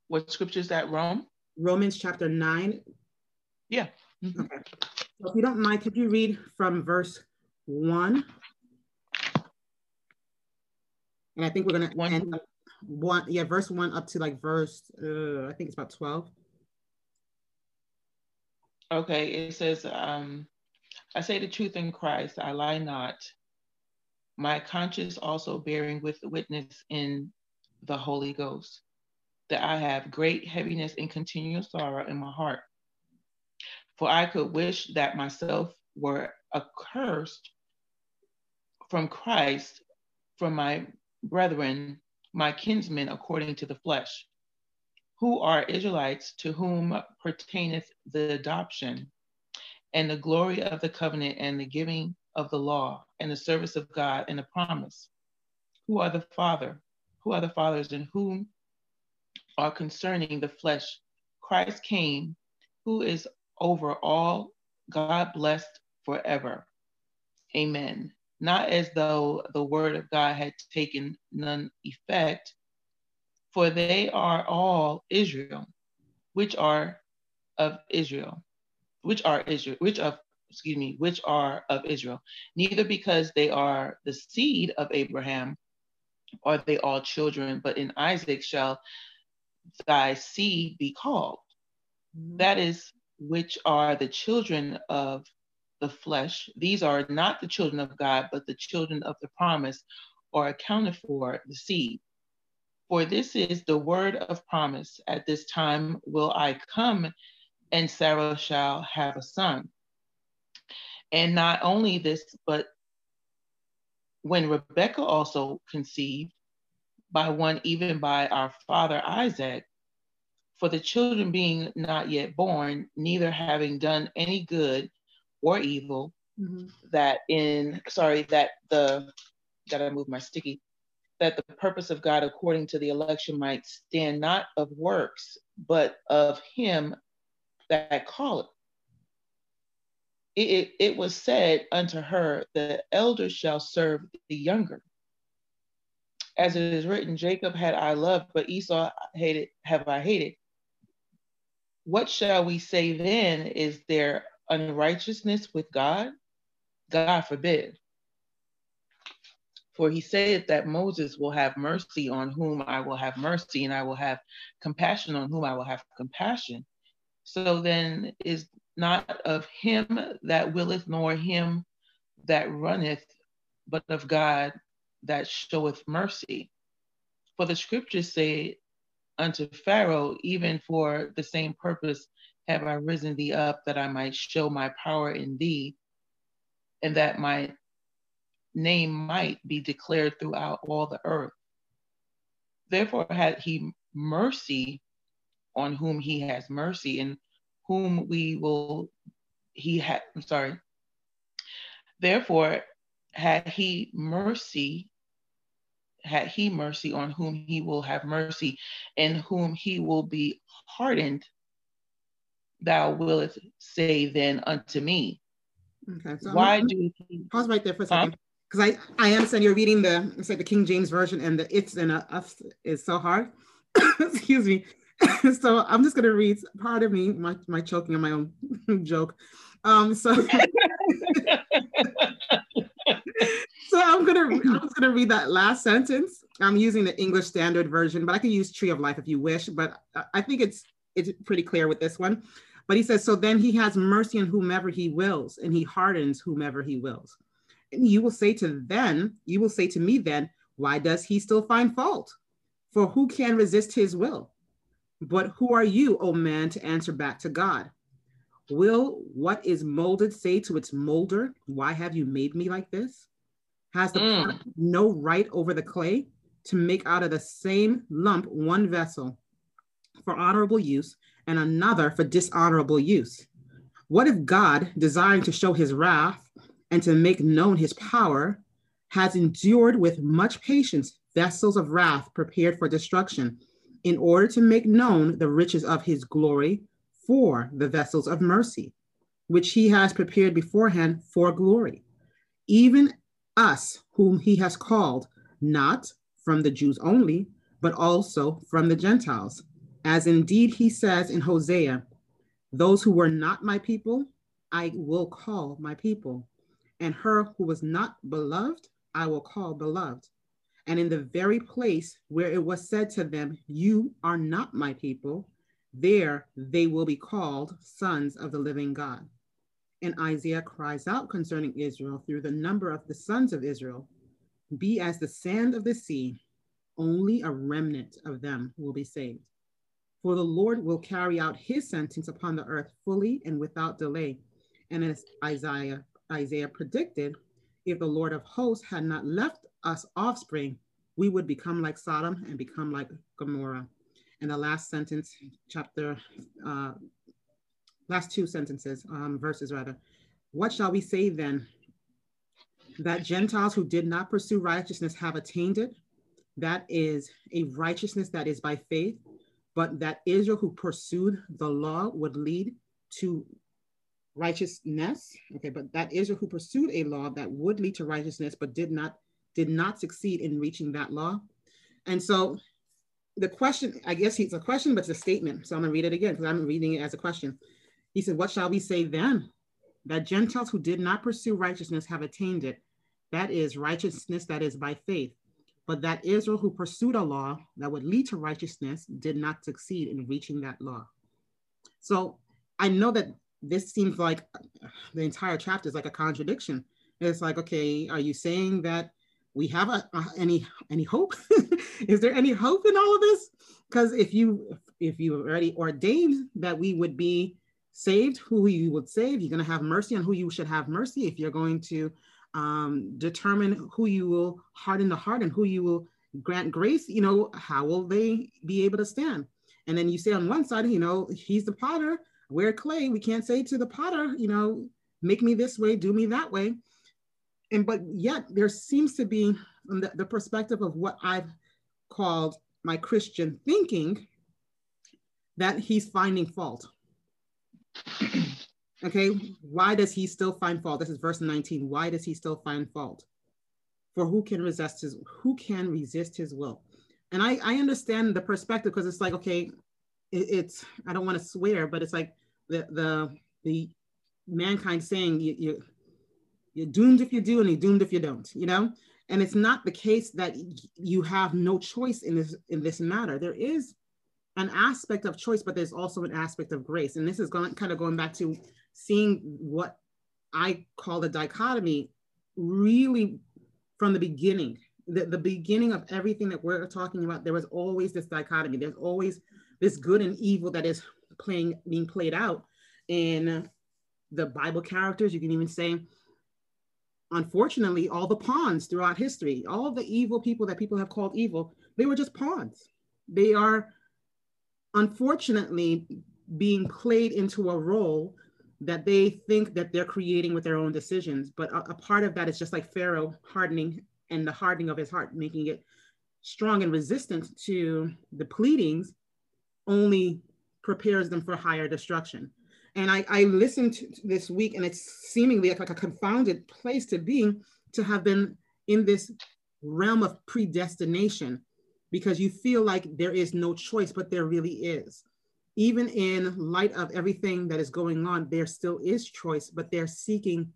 What scripture is that, Rome? Romans chapter 9. Yeah. Mm -hmm. Okay. So if you don't mind, could you read from verse 1? And I think we're going to end up one, yeah, verse one up to like verse, uh, I think it's about 12. Okay, it says, um, I say the truth in Christ, I lie not. My conscience also bearing with witness in the Holy Ghost, that I have great heaviness and continual sorrow in my heart. For I could wish that myself were accursed from Christ, from my brethren my kinsmen according to the flesh, who are Israelites to whom pertaineth the adoption and the glory of the covenant and the giving of the law and the service of God and the promise, who are the father, who are the fathers and whom are concerning the flesh. Christ came, who is over all, God blessed forever. Amen not as though the word of God had taken none effect, for they are all Israel, which are of Israel, which are Israel, which of excuse me, which are of Israel, neither because they are the seed of Abraham are they all children, but in Isaac shall thy seed be called. Mm-hmm. That is, which are the children of the flesh. These are not the children of God, but the children of the promise, or accounted for the seed. For this is the word of promise. At this time will I come, and Sarah shall have a son. And not only this, but when Rebekah also conceived by one, even by our father Isaac, for the children being not yet born, neither having done any good or evil, mm-hmm. that in, sorry, that the, gotta move my sticky, that the purpose of God according to the election might stand not of works, but of him that calleth. It, it, it was said unto her, the elder shall serve the younger. As it is written, Jacob had I loved, but Esau hated, have I hated. What shall we say then? Is there unrighteousness with God? God forbid. For he said that Moses will have mercy on whom I will have mercy, and I will have compassion on whom I will have compassion. So then is not of him that willeth, nor him that runneth, but of God that showeth mercy. For the scriptures say unto Pharaoh, even for the same purpose have I risen thee up, that I might show my power in thee, and that my name might be declared throughout all the earth. Therefore had he mercy on whom he has mercy, and whom we will, he had, I'm sorry. Therefore had he mercy, had he mercy on whom he will have mercy, and whom he will be hardened, thou wilt say then unto me. Okay, so Why do he, pause right there for a second? Huh? because I, I understand you're reading the it's like the King James version and the it's and us is so hard. Excuse me. so I'm just gonna read part of me, my, my choking on my own joke. Um, so so I'm gonna I'm just gonna read that last sentence. I'm using the English Standard Version, but I can use Tree of Life if you wish. But I think it's it's pretty clear with this one. But he says, so then he has mercy on whomever he wills, and he hardens whomever he wills. And you will say to them, you will say to me then, why does he still find fault? For who can resist his will? But who are you, O man, to answer back to God? Will what is molded say to its molder, Why have you made me like this? Has the mm. no right over the clay to make out of the same lump one vessel for honorable use and another for dishonorable use? What if God, desiring to show his wrath and to make known his power, has endured with much patience vessels of wrath prepared for destruction, in order to make known the riches of his glory for the vessels of mercy, which he has prepared beforehand for glory. Even us, whom he has called, not from the Jews only, but also from the Gentiles. As indeed he says in Hosea, those who were not my people, I will call my people and her who was not beloved, I will call beloved. And in the very place where it was said to them, You are not my people, there they will be called sons of the living God. And Isaiah cries out concerning Israel through the number of the sons of Israel Be as the sand of the sea, only a remnant of them will be saved. For the Lord will carry out his sentence upon the earth fully and without delay. And as Isaiah Isaiah predicted, if the Lord of hosts had not left us offspring, we would become like Sodom and become like Gomorrah. And the last sentence, chapter, uh, last two sentences, um, verses rather. What shall we say then? That Gentiles who did not pursue righteousness have attained it. That is a righteousness that is by faith, but that Israel who pursued the law would lead to righteousness. Okay, but that Israel who pursued a law that would lead to righteousness, but did not did not succeed in reaching that law. And so the question, I guess it's a question, but it's a statement. So I'm gonna read it again because I'm reading it as a question. He said, What shall we say then? That Gentiles who did not pursue righteousness have attained it. That is righteousness that is by faith. But that Israel who pursued a law that would lead to righteousness did not succeed in reaching that law. So I know that this seems like the entire chapter is like a contradiction. It's like, okay, are you saying that we have a, a any any hope? is there any hope in all of this? Because if you if you already ordained that we would be saved, who you would save, you're going to have mercy on who you should have mercy. If you're going to um, determine who you will harden the heart and who you will grant grace, you know, how will they be able to stand? And then you say on one side, you know, he's the potter, we're clay. We can't say to the potter, you know, make me this way, do me that way. And but yet there seems to be the, the perspective of what I've called my Christian thinking, that he's finding fault. okay, why does he still find fault? This is verse 19. Why does he still find fault? For who can resist his who can resist his will? And I, I understand the perspective because it's like, okay, it, it's I don't want to swear, but it's like the the the mankind saying you, you you're doomed if you do and you're doomed if you don't, you know? And it's not the case that you have no choice in this in this matter. There is an aspect of choice, but there's also an aspect of grace. And this is going kind of going back to seeing what I call the dichotomy really from the beginning. The, the beginning of everything that we're talking about, there was always this dichotomy. There's always this good and evil that is playing being played out in the Bible characters. You can even say unfortunately, all the pawns throughout history, all the evil people that people have called evil, they were just pawns. They are unfortunately being played into a role that they think that they're creating with their own decisions. But a, a part of that is just like Pharaoh hardening and the hardening of his heart, making it strong and resistant to the pleadings, only prepares them for higher destruction. And I, I listened this week, and it's seemingly like a confounded place to be to have been in this realm of predestination because you feel like there is no choice, but there really is. Even in light of everything that is going on, there still is choice, but they're seeking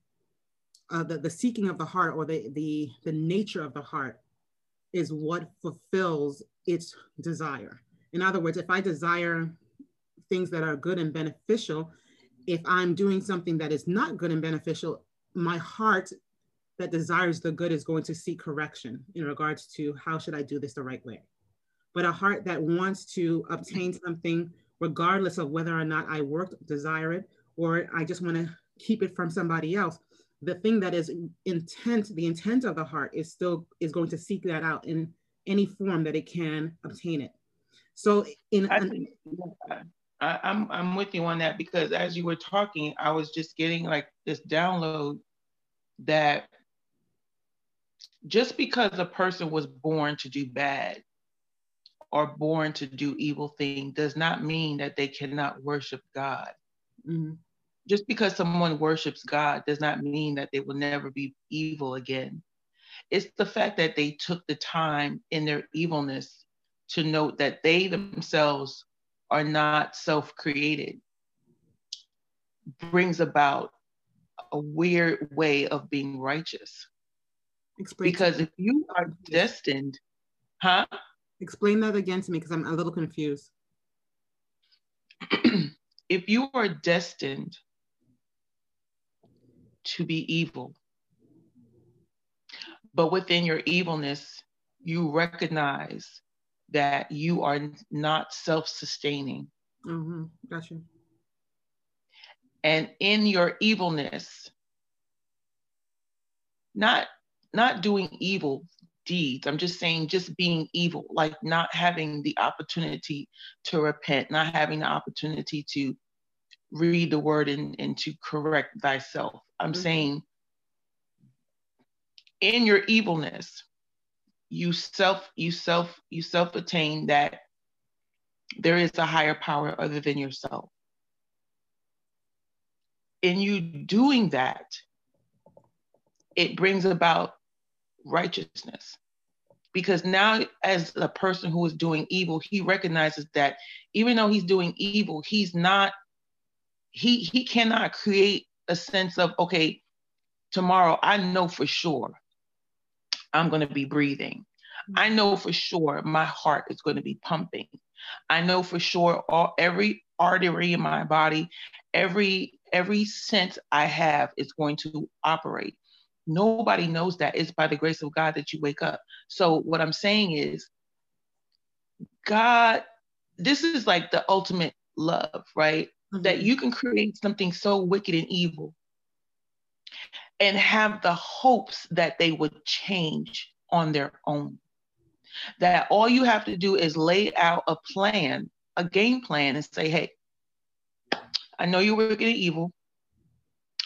uh, the, the seeking of the heart or the, the, the nature of the heart is what fulfills its desire. In other words, if I desire things that are good and beneficial, if I'm doing something that is not good and beneficial, my heart that desires the good is going to seek correction in regards to how should I do this the right way. But a heart that wants to obtain something, regardless of whether or not I work, desire it, or I just want to keep it from somebody else, the thing that is intent, the intent of the heart is still is going to seek that out in any form that it can obtain it. So in an, I, I'm I'm with you on that because as you were talking, I was just getting like this download that just because a person was born to do bad or born to do evil thing does not mean that they cannot worship God. Mm-hmm. Just because someone worships God does not mean that they will never be evil again. It's the fact that they took the time in their evilness to note that they themselves are not self created brings about a weird way of being righteous. Explain because if you are destined, huh? Explain that again to me because I'm a little confused. if you are destined to be evil, but within your evilness, you recognize that you are not self sustaining. Mm-hmm. Gotcha. And in your evilness, not not doing evil deeds. I'm just saying, just being evil, like not having the opportunity to repent, not having the opportunity to read the word and, and to correct thyself. I'm mm-hmm. saying, in your evilness, you self you self you self attain that there is a higher power other than yourself in you doing that it brings about righteousness because now as a person who is doing evil he recognizes that even though he's doing evil he's not he he cannot create a sense of okay tomorrow i know for sure I'm going to be breathing. I know for sure my heart is going to be pumping. I know for sure all every artery in my body, every every sense I have is going to operate. Nobody knows that. It's by the grace of God that you wake up. So what I'm saying is, God, this is like the ultimate love, right? Mm-hmm. That you can create something so wicked and evil and have the hopes that they would change on their own. That all you have to do is lay out a plan, a game plan, and say, hey, I know you're wicked and evil,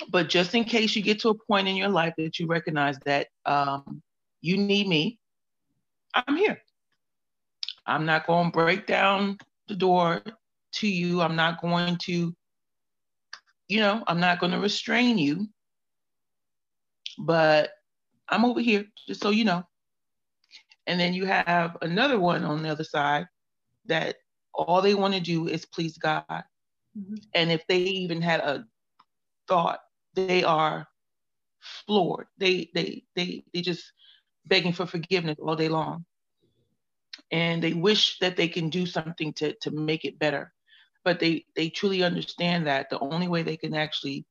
but just in case you get to a point in your life that you recognize that um, you need me, I'm here. I'm not going to break down the door to you. I'm not going to, you know, I'm not going to restrain you. But I'm over here, just so you know. And then you have another one on the other side that all they want to do is please God. Mm-hmm. And if they even had a thought, they are floored. They they they they just begging for forgiveness all day long. And they wish that they can do something to to make it better. But they they truly understand that the only way they can actually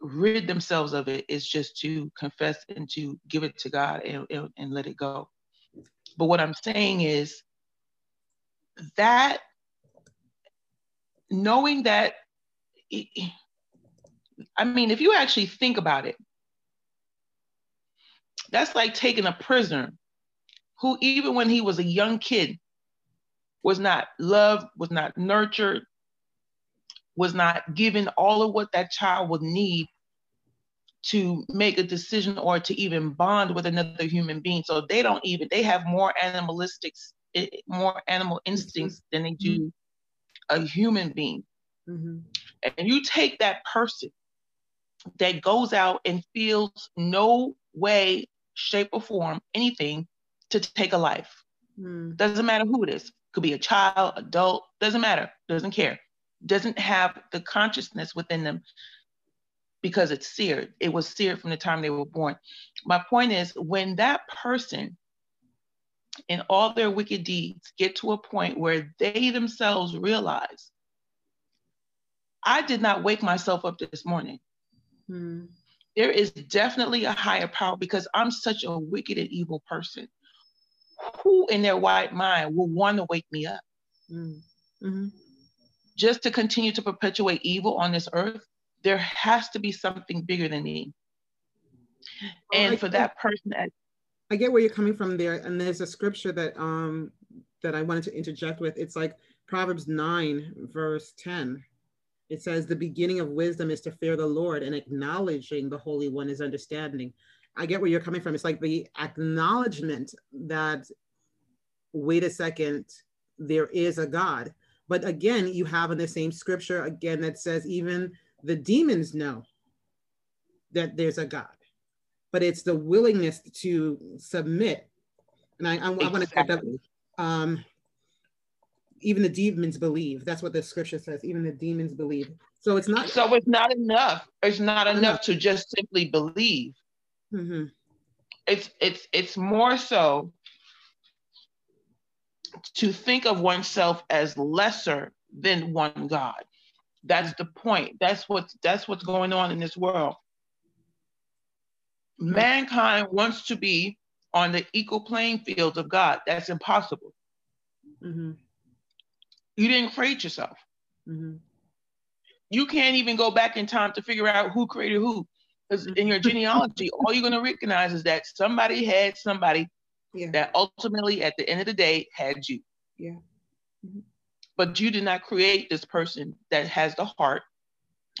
rid themselves of it is just to confess and to give it to God and, and, and let it go. But what I'm saying is that knowing that, I mean, if you actually think about it, that's like taking a prisoner who, even when he was a young kid, was not loved, was not nurtured, was not given all of what that child would need to make a decision or to even bond with another human being. So they don't even, they have more animalistic, eh, more animal instincts than they do a human being. Mm-hmm. And you take that person that goes out and feels no way, shape, or form anything to take a life. Mm. Doesn't matter who it is. Could be a child, adult, doesn't matter. Doesn't care. Doesn't have the consciousness within them because it's seared. It was seared from the time they were born. My point is, when that person and all their wicked deeds get to a point where they themselves realize, I did not wake myself up this morning. There is definitely a higher power because I'm such a wicked and evil person. Who in their white mind will want to wake me up? Hmm. Mm-hmm. Just to continue to perpetuate evil on this earth? there has to be something bigger than me. And for that person, I get where you're coming from there. And there's a scripture that um that I wanted to interject with. It's like Proverbs 9, verse 10. It says, The beginning of wisdom is to fear the Lord, and acknowledging the Holy One is understanding. I get where you're coming from. It's like the acknowledgement that, wait a second, there is a God. But again, you have in the same scripture again that says, even the demons know that there's a God, but it's the willingness to submit. And I, I. I want to say that um, even the demons believe. That's what the scripture says. Even the demons believe. So it's not. So it's not enough. It's not enough, enough to just simply believe. Mm-hmm. It's it's it's more so to think of oneself as lesser than one God. That's the point. That's what's that's what's going on in this world. Mankind wants to be on the equal playing field of God. That's impossible. Mm-hmm. You didn't create yourself. Mm-hmm. You can't even go back in time to figure out who created who. Because in your genealogy, all you're going to recognize is that somebody had somebody yeah. that ultimately, at the end of the day, had you. Yeah. Mm-hmm. But you did not create this person that has the heart,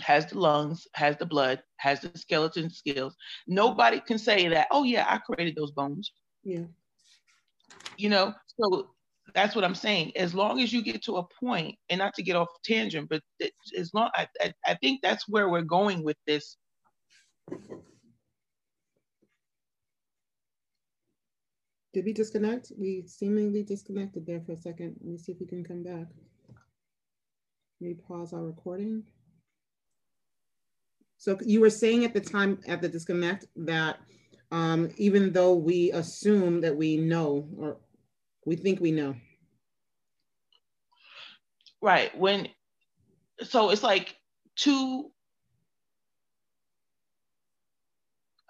has the lungs, has the blood, has the skeleton skills. Nobody can say that, oh, yeah, I created those bones. Yeah. You know, so that's what I'm saying. As long as you get to a point, and not to get off tangent, but as long I, I, I think that's where we're going with this. Did we disconnect? We seemingly disconnected there for a second. Let me see if we can come back. Me pause our recording. So you were saying at the time at the disconnect that um, even though we assume that we know or we think we know. Right. When so it's like two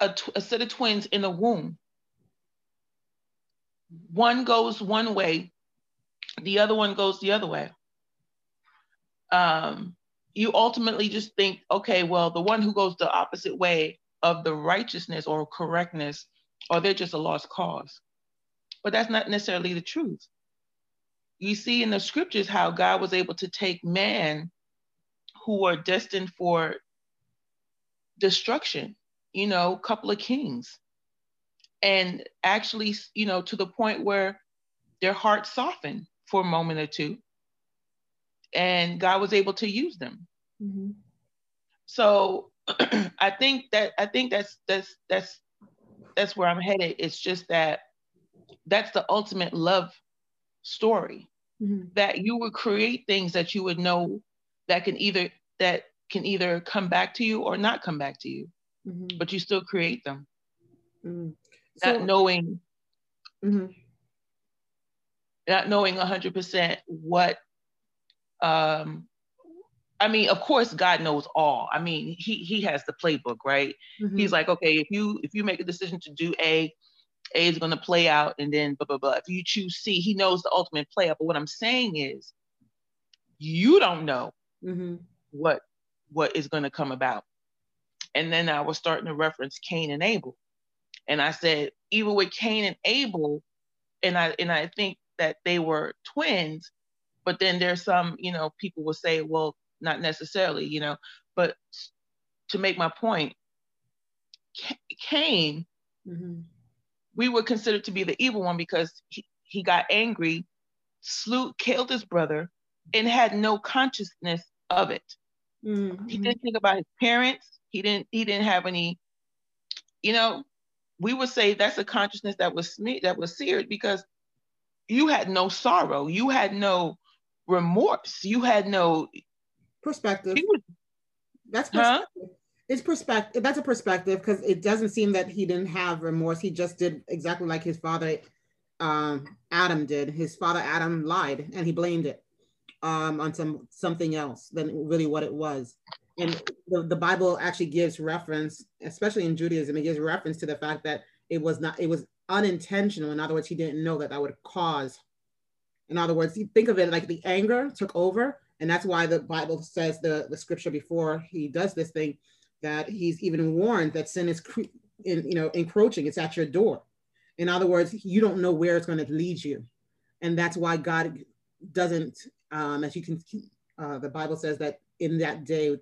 a, tw- a set of twins in a womb. One goes one way, the other one goes the other way. Um, you ultimately just think, okay, well, the one who goes the opposite way of the righteousness or correctness, or they're just a lost cause. But that's not necessarily the truth. You see in the scriptures how God was able to take man who are destined for destruction, you know, couple of kings, and actually, you know, to the point where their hearts softened for a moment or two, and God was able to use them. Mm-hmm. So I think that I think that's that's that's that's where I'm headed. It's just that that's the ultimate love story. Mm-hmm. That you would create things that you would know that can either that can either come back to you or not come back to you, mm-hmm. but you still create them. Mm-hmm. So, not knowing, mm-hmm. not knowing hundred percent what. Um, I mean, of course, God knows all. I mean, he he has the playbook, right? Mm-hmm. He's like, okay, if you if you make a decision to do A, A is going to play out, and then blah blah blah. If you choose C, he knows the ultimate play out. But what I'm saying is, you don't know mm-hmm. what what is going to come about. And then I was starting to reference Cain and Abel. And I said, even with Cain and Abel, and I and I think that they were twins, but then there's some, you know, people will say, well, not necessarily, you know, but to make my point, Cain, mm-hmm. We were considered to be the evil one because he, he got angry, slew, killed his brother, and had no consciousness of it. Mm-hmm. He didn't think about his parents. He didn't. He didn't have any. You know, we would say that's a consciousness that was that was seared because you had no sorrow. You had no remorse. You had no perspective. Was, that's perspective. Huh? It's perspective. That's a perspective because it doesn't seem that he didn't have remorse. He just did exactly like his father, um, Adam did. His father Adam lied and he blamed it um, on some something else than really what it was. And the, the Bible actually gives reference, especially in Judaism, it gives reference to the fact that it was not, it was unintentional. In other words, he didn't know that that would cause. In other words, think of it like the anger took over, and that's why the Bible says the the scripture before he does this thing that he's even warned that sin is cre- in, you know encroaching. It's at your door. In other words, you don't know where it's going to lead you, and that's why God doesn't um, as you can, uh, the Bible says that in that day,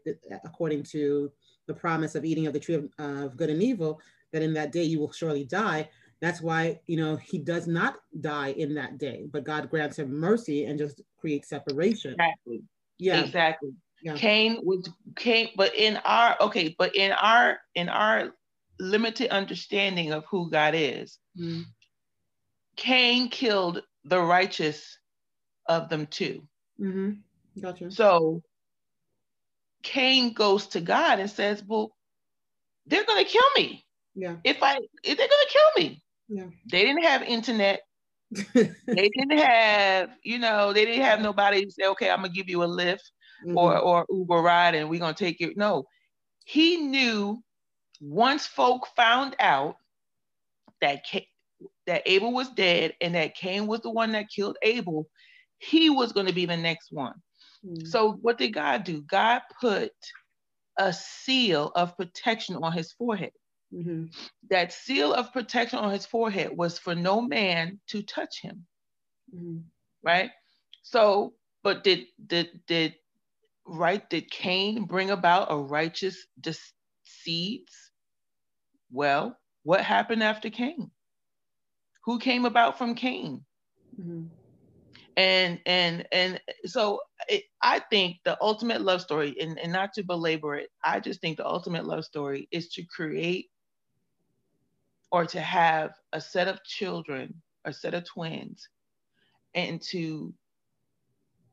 according to the promise of eating of the tree of, uh, of good and evil, that in that day you will surely die. That's why, you know, he does not die in that day, but God grants him mercy and just creates separation. Exactly. Yeah. Exactly. Yeah. Cain was Cain, but in our okay, but in our in our limited understanding of who God is, mm-hmm. Cain killed the righteous of them too. Mm-hmm. Gotcha. So Cain goes to God and says, Well, they're gonna kill me. Yeah. If I if they're gonna kill me. Yeah. They didn't have internet. they didn't have, you know, they didn't have nobody to say, okay, I'm gonna give you a lift mm-hmm. or or Uber ride and we're gonna take you. No, he knew once folk found out that that Abel was dead and that Cain was the one that killed Abel, he was going to be the next one. Mm-hmm. So what did God do? God put a seal of protection on his forehead. Mm-hmm. That seal of protection on his forehead was for no man to touch him. Mm-hmm. Right? So, but did did did right did Cain bring about a righteous seeds? Well, what happened after Cain? Who came about from Cain? Mm-hmm and and and so it, i think the ultimate love story and, and not to belabor it i just think the ultimate love story is to create or to have a set of children a set of twins and to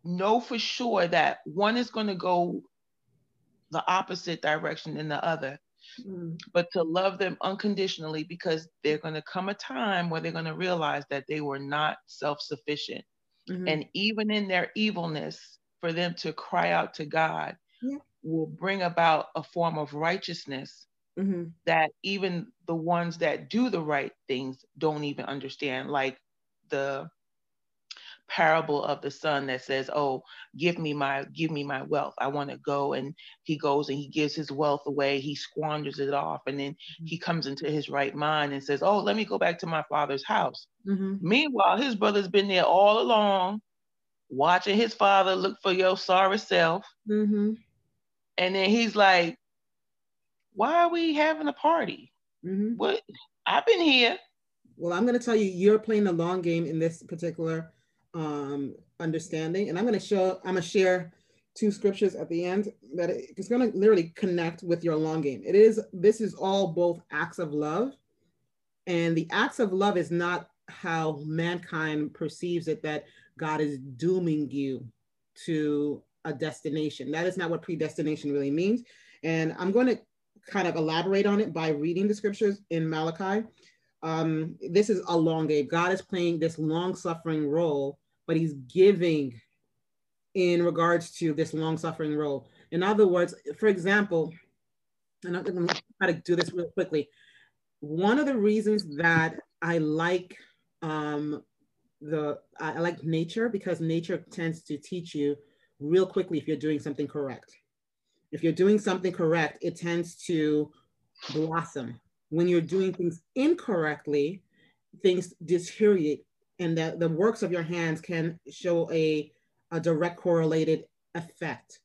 know for sure that one is going to go the opposite direction than the other mm. but to love them unconditionally because they're going to come a time where they're going to realize that they were not self-sufficient Mm-hmm. And even in their evilness, for them to cry out to God yeah. will bring about a form of righteousness mm-hmm. that even the ones that do the right things don't even understand. Like the parable of the son that says, "Oh, give me my give me my wealth. I want to go." And he goes and he gives his wealth away. He squanders it off, and then mm-hmm. he comes into his right mind and says, "Oh, let me go back to my father's house." Mm-hmm. Meanwhile, his brother's been there all along, watching his father look for your sorry self. Mm-hmm. And then he's like, "Why are we having a party? Mm-hmm. What? I've been here." Well, I'm going to tell you, you're playing the long game in this particular um, understanding. And I'm going to show, I'm going to share two scriptures at the end that it's going to literally connect with your long game. It is, this is all both acts of love. And the acts of love is not how mankind perceives it that God is dooming you to a destination. That is not what predestination really means. And I'm going to kind of elaborate on it by reading the scriptures in Malachi um, this is a long game. God is playing this long suffering role, but he's giving in regards to this long suffering role. In other words, for example, and I'm going to try to do this real quickly. One of the reasons that I like um, the I like nature because nature tends to teach you real quickly if you're doing something correct. If you're doing something correct, it tends to blossom when you're doing things incorrectly, things deteriorate and that the works of your hands can show a, a direct correlated effect.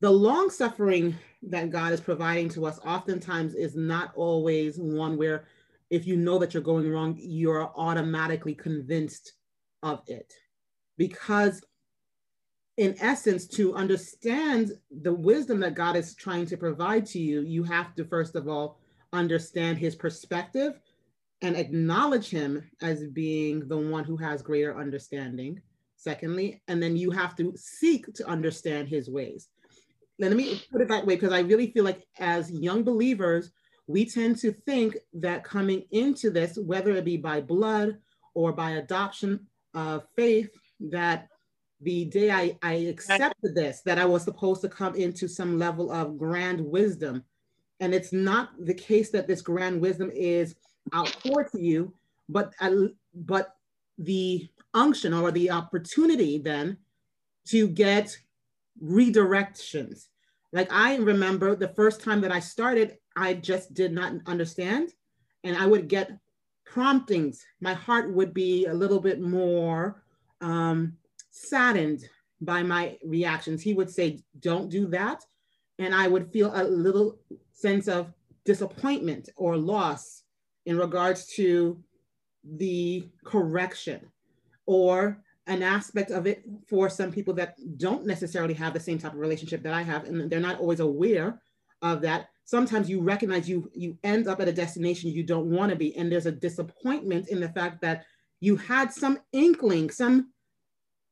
The long suffering that God is providing to us oftentimes is not always one where if you know that you're going wrong, you're automatically convinced of it. Because in essence, to understand the wisdom that God is trying to provide to you, you have to first of all understand his perspective and acknowledge him as being the one who has greater understanding secondly and then you have to seek to understand his ways. Let me put it that way because i really feel like as young believers we tend to think that coming into this whether it be by blood or by adoption of faith that the day I, I accepted this that i was supposed to come into some level of grand wisdom and it's not the case that this grand wisdom is outpoured to you, but, uh, but the unction or the opportunity then to get redirections. Like I remember the first time that I started, I just did not understand. And I would get promptings. My heart would be a little bit more um, saddened by my reactions. He would say, Don't do that. And I would feel a little sense of disappointment or loss in regards to the correction or an aspect of it for some people that don't necessarily have the same type of relationship that I have and they're not always aware of that. Sometimes you recognize you you end up at a destination you don't want to be and there's a disappointment in the fact that you had some inkling some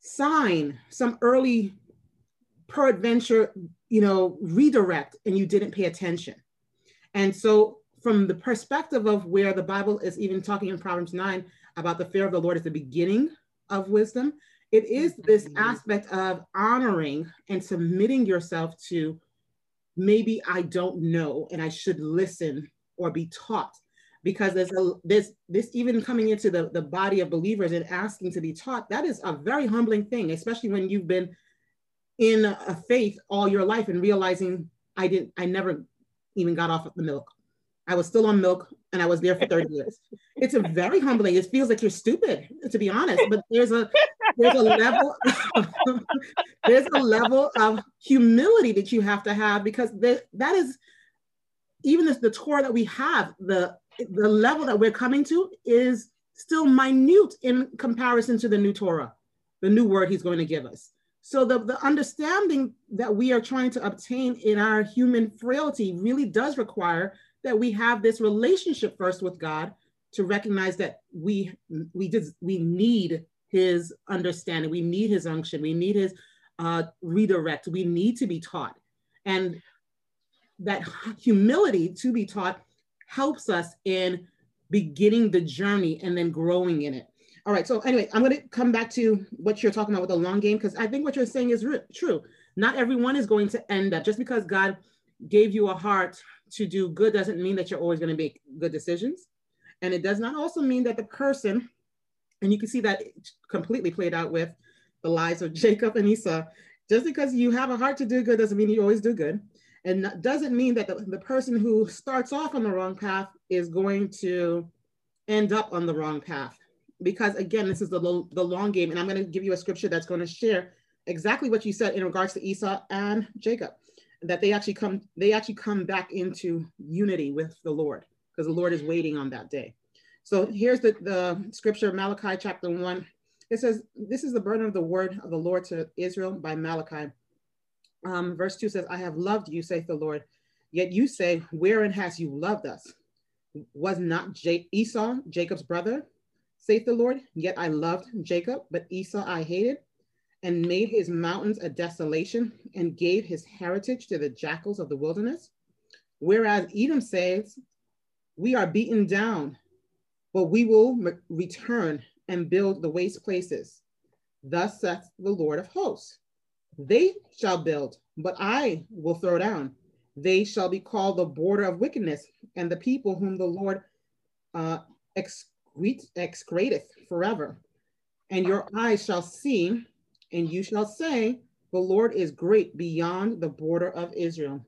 sign some early peradventure you know, redirect and you didn't pay attention. And so, from the perspective of where the Bible is even talking in Proverbs 9 about the fear of the Lord is the beginning of wisdom, it is this mm-hmm. aspect of honoring and submitting yourself to maybe I don't know and I should listen or be taught because there's a this this even coming into the, the body of believers and asking to be taught that is a very humbling thing especially when you've been in a faith all your life and realizing I didn't, I never even got off of the milk. I was still on milk and I was there for 30 years. It's a very humbling. It feels like you're stupid, to be honest, but there's a there's a level there's a level of humility that you have to have because that is even the, the Torah that we have, the the level that we're coming to is still minute in comparison to the new Torah, the new word he's going to give us. So the, the understanding that we are trying to obtain in our human frailty really does require that we have this relationship first with God to recognize that we we we need his understanding, we need his unction, we need his uh, redirect, we need to be taught. And that humility to be taught helps us in beginning the journey and then growing in it. All right. So anyway, I'm going to come back to what you're talking about with the long game because I think what you're saying is true. Not everyone is going to end up just because God gave you a heart to do good doesn't mean that you're always going to make good decisions. And it does not also mean that the person, and you can see that completely played out with the lives of Jacob and Esau. Just because you have a heart to do good doesn't mean you always do good. And doesn't mean that the, the person who starts off on the wrong path is going to end up on the wrong path. Because again, this is the, the long game. And I'm going to give you a scripture that's going to share exactly what you said in regards to Esau and Jacob, that they actually come, they actually come back into unity with the Lord because the Lord is waiting on that day. So here's the, the scripture, Malachi chapter one. It says, this is the burden of the word of the Lord to Israel by Malachi. Um, verse two says, I have loved you, saith the Lord. Yet you say, wherein has you loved us? Was not J- Esau Jacob's brother, saith the Lord? Yet I loved Jacob, but Esau I hated and made his mountains a desolation and gave his heritage to the jackals of the wilderness. Whereas Edom says, We are beaten down, but we will return and build the waste places. Thus saith the Lord of hosts. They shall build, but I will throw down. They shall be called the border of wickedness, and the people whom the Lord uh, excreteth forever. And your eyes shall see and you shall say, The Lord is great beyond the border of Israel.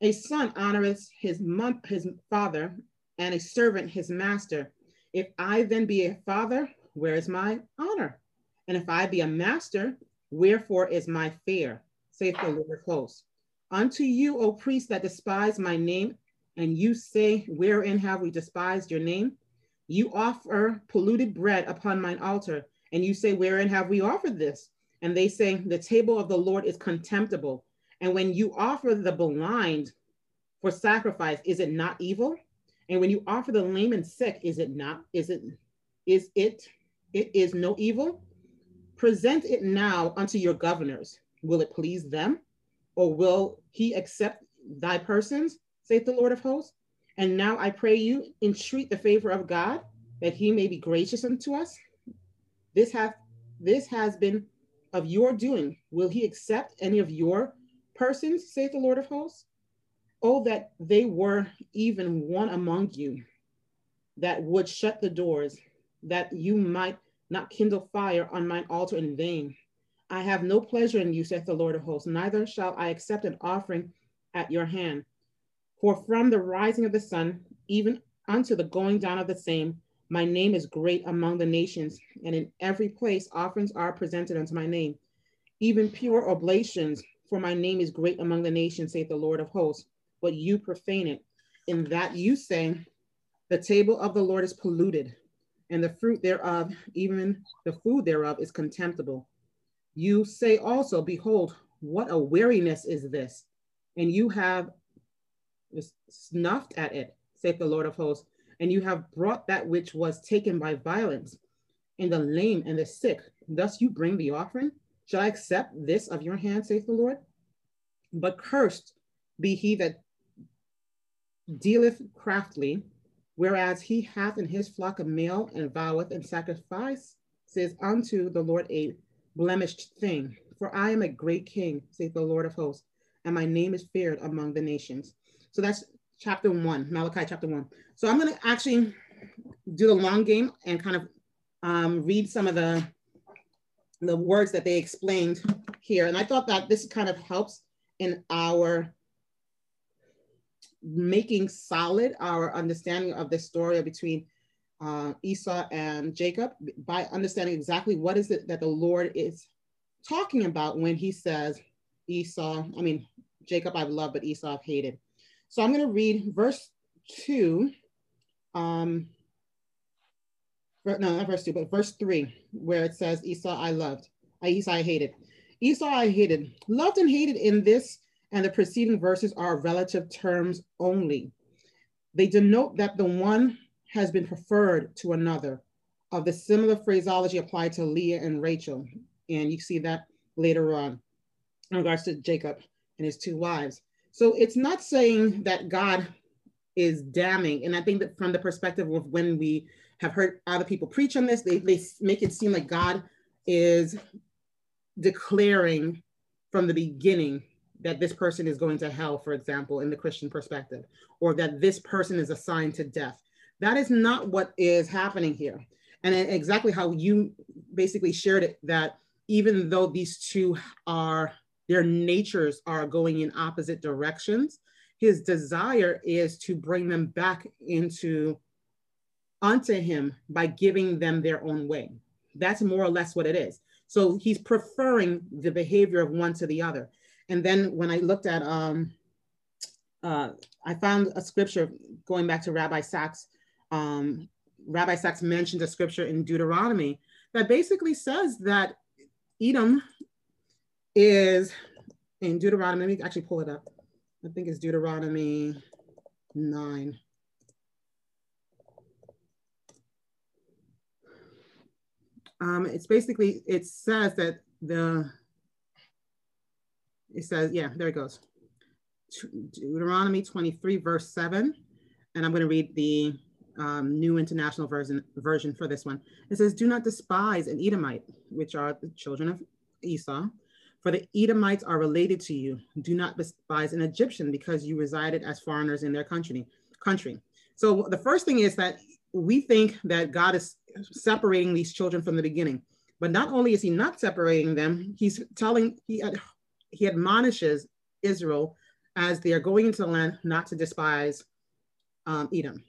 A son honoreth his, month, his father, and a servant his master. If I then be a father, where is my honor? And if I be a master, wherefore is my fear? saith the Lord of hosts. Unto you, O priests that despise my name, and you say, Wherein have we despised your name? You offer polluted bread upon mine altar, and you say, Wherein have we offered this? and they say the table of the Lord is contemptible. And when you offer the blind for sacrifice, is it not evil? And when you offer the lame and sick, is it not? Is it? Is it? It is no evil. Present it now unto your governors. Will it please them, or will he accept thy persons? Saith the Lord of hosts. And now I pray you, entreat the favor of God, that he may be gracious unto us. This hath this has been of your doing, will he accept any of your persons, saith the Lord of hosts? Oh, that they were even one among you that would shut the doors, that you might not kindle fire on mine altar in vain. I have no pleasure in you, saith the Lord of hosts, neither shall I accept an offering at your hand. For from the rising of the sun, even unto the going down of the same, my name is great among the nations, and in every place offerings are presented unto my name. Even pure oblations, for my name is great among the nations, saith the Lord of hosts. But you profane it, in that you say, The table of the Lord is polluted, and the fruit thereof, even the food thereof, is contemptible. You say also, Behold, what a weariness is this, and you have snuffed at it, saith the Lord of hosts and you have brought that which was taken by violence, and the lame and the sick. Thus you bring the offering. Shall I accept this of your hand, saith the Lord? But cursed be he that dealeth craftily, whereas he hath in his flock a male and voweth and sacrifice says unto the Lord a blemished thing. For I am a great king, saith the Lord of hosts, and my name is feared among the nations. So that's chapter one, Malachi chapter one. So I'm going to actually do the long game and kind of um, read some of the the words that they explained here. And I thought that this kind of helps in our making solid our understanding of the story between uh, Esau and Jacob by understanding exactly what is it that the Lord is talking about when he says Esau, I mean, Jacob I've loved, but Esau I've hated. So I'm going to read verse 2. Um, no, not verse 2, but verse 3, where it says, Esau I loved, I Esau I hated. Esau I hated. Loved and hated in this and the preceding verses are relative terms only. They denote that the one has been preferred to another of the similar phraseology applied to Leah and Rachel. And you see that later on in regards to Jacob and his two wives. So it's not saying that God is damning. And I think that from the perspective of when we have heard other people preach on this, they, they make it seem like God is declaring from the beginning that this person is going to hell, for example, in the Christian perspective, or that this person is assigned to death. That is not what is happening here. And exactly how you basically shared it that even though these two are, their natures are going in opposite directions, his desire is to bring them back into unto him by giving them their own way. That's more or less what it is. So he's preferring the behavior of one to the other. And then when I looked at, um, uh, I found a scripture going back to Rabbi Sacks. Um, Rabbi Sacks mentioned a scripture in Deuteronomy that basically says that Edom is in Deuteronomy. Let me actually pull it up. I think it's Deuteronomy 9. Um, it's basically, it says that the, it says, yeah, there it goes. Deuteronomy 23, verse 7. And I'm going to read the um, New International Version, version for this one. It says, Do not despise an Edomite, which are the children of Esau, for the Edomites are related to you. Do not despise an Egyptian because you resided as foreigners in their country. country. So the first thing is that we think that God is separating these children from the beginning. But not only is he not separating them, he's telling, he, ad, he admonishes Israel as they are going into the land not to despise um, Edom.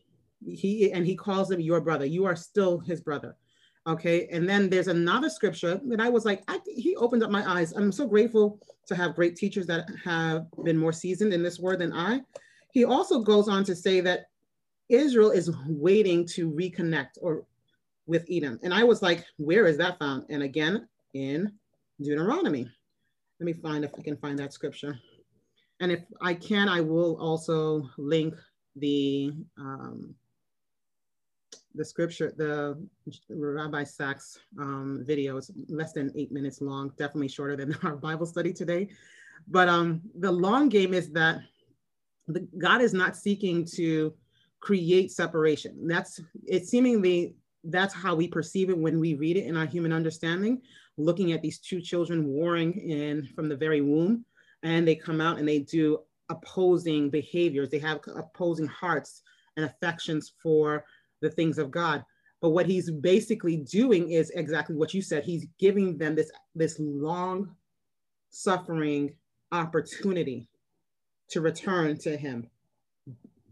He and he calls him your brother. You are still his brother. Okay. And then there's another scripture that I was like, I, he opened up my eyes. I'm so grateful to have great teachers that have been more seasoned in this word than I. He also goes on to say that Israel is waiting to reconnect or with Edom. And I was like, where is that found? And again, in Deuteronomy. Let me find if I can find that scripture. And if I can, I will also link the um, the scripture, the Rabbi Sacks um, video is less than eight minutes long, definitely shorter than our Bible study today. But um, the long game is that the, God is not seeking to create separation. That's it seemingly that's how we perceive it when we read it in our human understanding, looking at these two children warring in from the very womb, and they come out and they do opposing behaviors. They have opposing hearts and affections for the things of God. But what he's basically doing is exactly what you said. He's giving them this, this long suffering opportunity to return to him,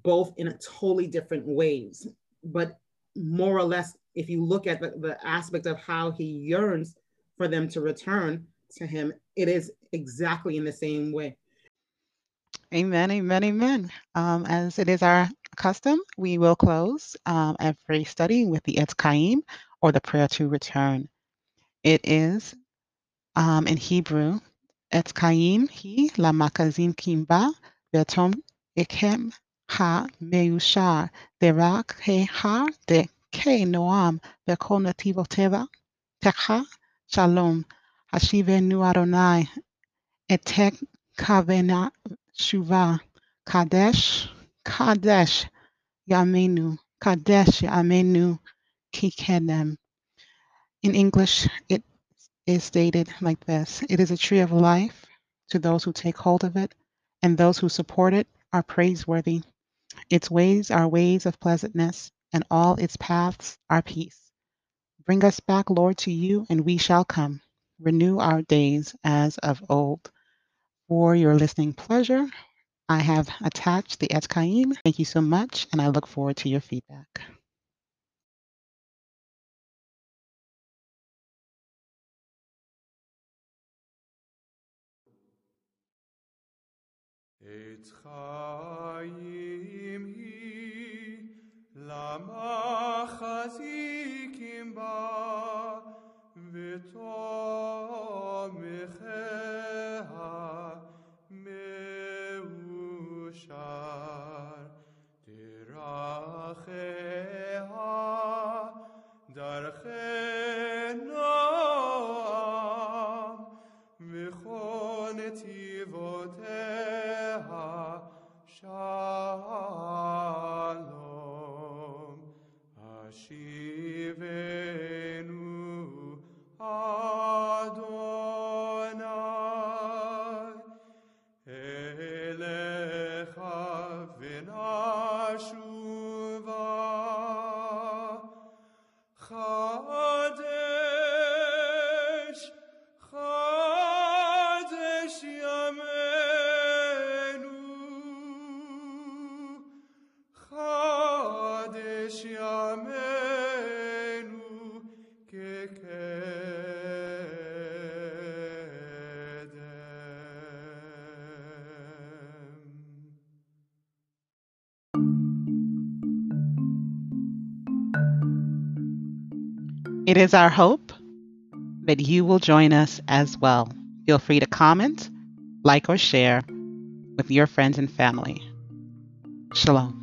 both in a totally different ways. But more or less if you look at the, the aspect of how he yearns for them to return to him, it is exactly in the same way. Amen, amen, amen. Um, as it is our custom, we will close um, every study with the Etz or the prayer to return. It is um, in Hebrew, Etz Kaim hi lamakazim kimba betom ikem ha meushar derak he ha de ke noam bekol nativoteva techa shalom hashivenu Adonai etek kavena shuva kadesh kadesh yamenu kadesh yamenu kikedem. In English, it is stated like this It is a tree of life to those who take hold of it, and those who support it are praiseworthy. Its ways are ways of pleasantness, and all its paths are peace. Bring us back, Lord, to you, and we shall come. Renew our days as of old. For your listening pleasure, I have attached the Etz Chaim. Thank you so much, and I look forward to your feedback. Hi ba מאושר דרכיה דרכי It is our hope that you will join us as well. Feel free to comment, like, or share with your friends and family. Shalom.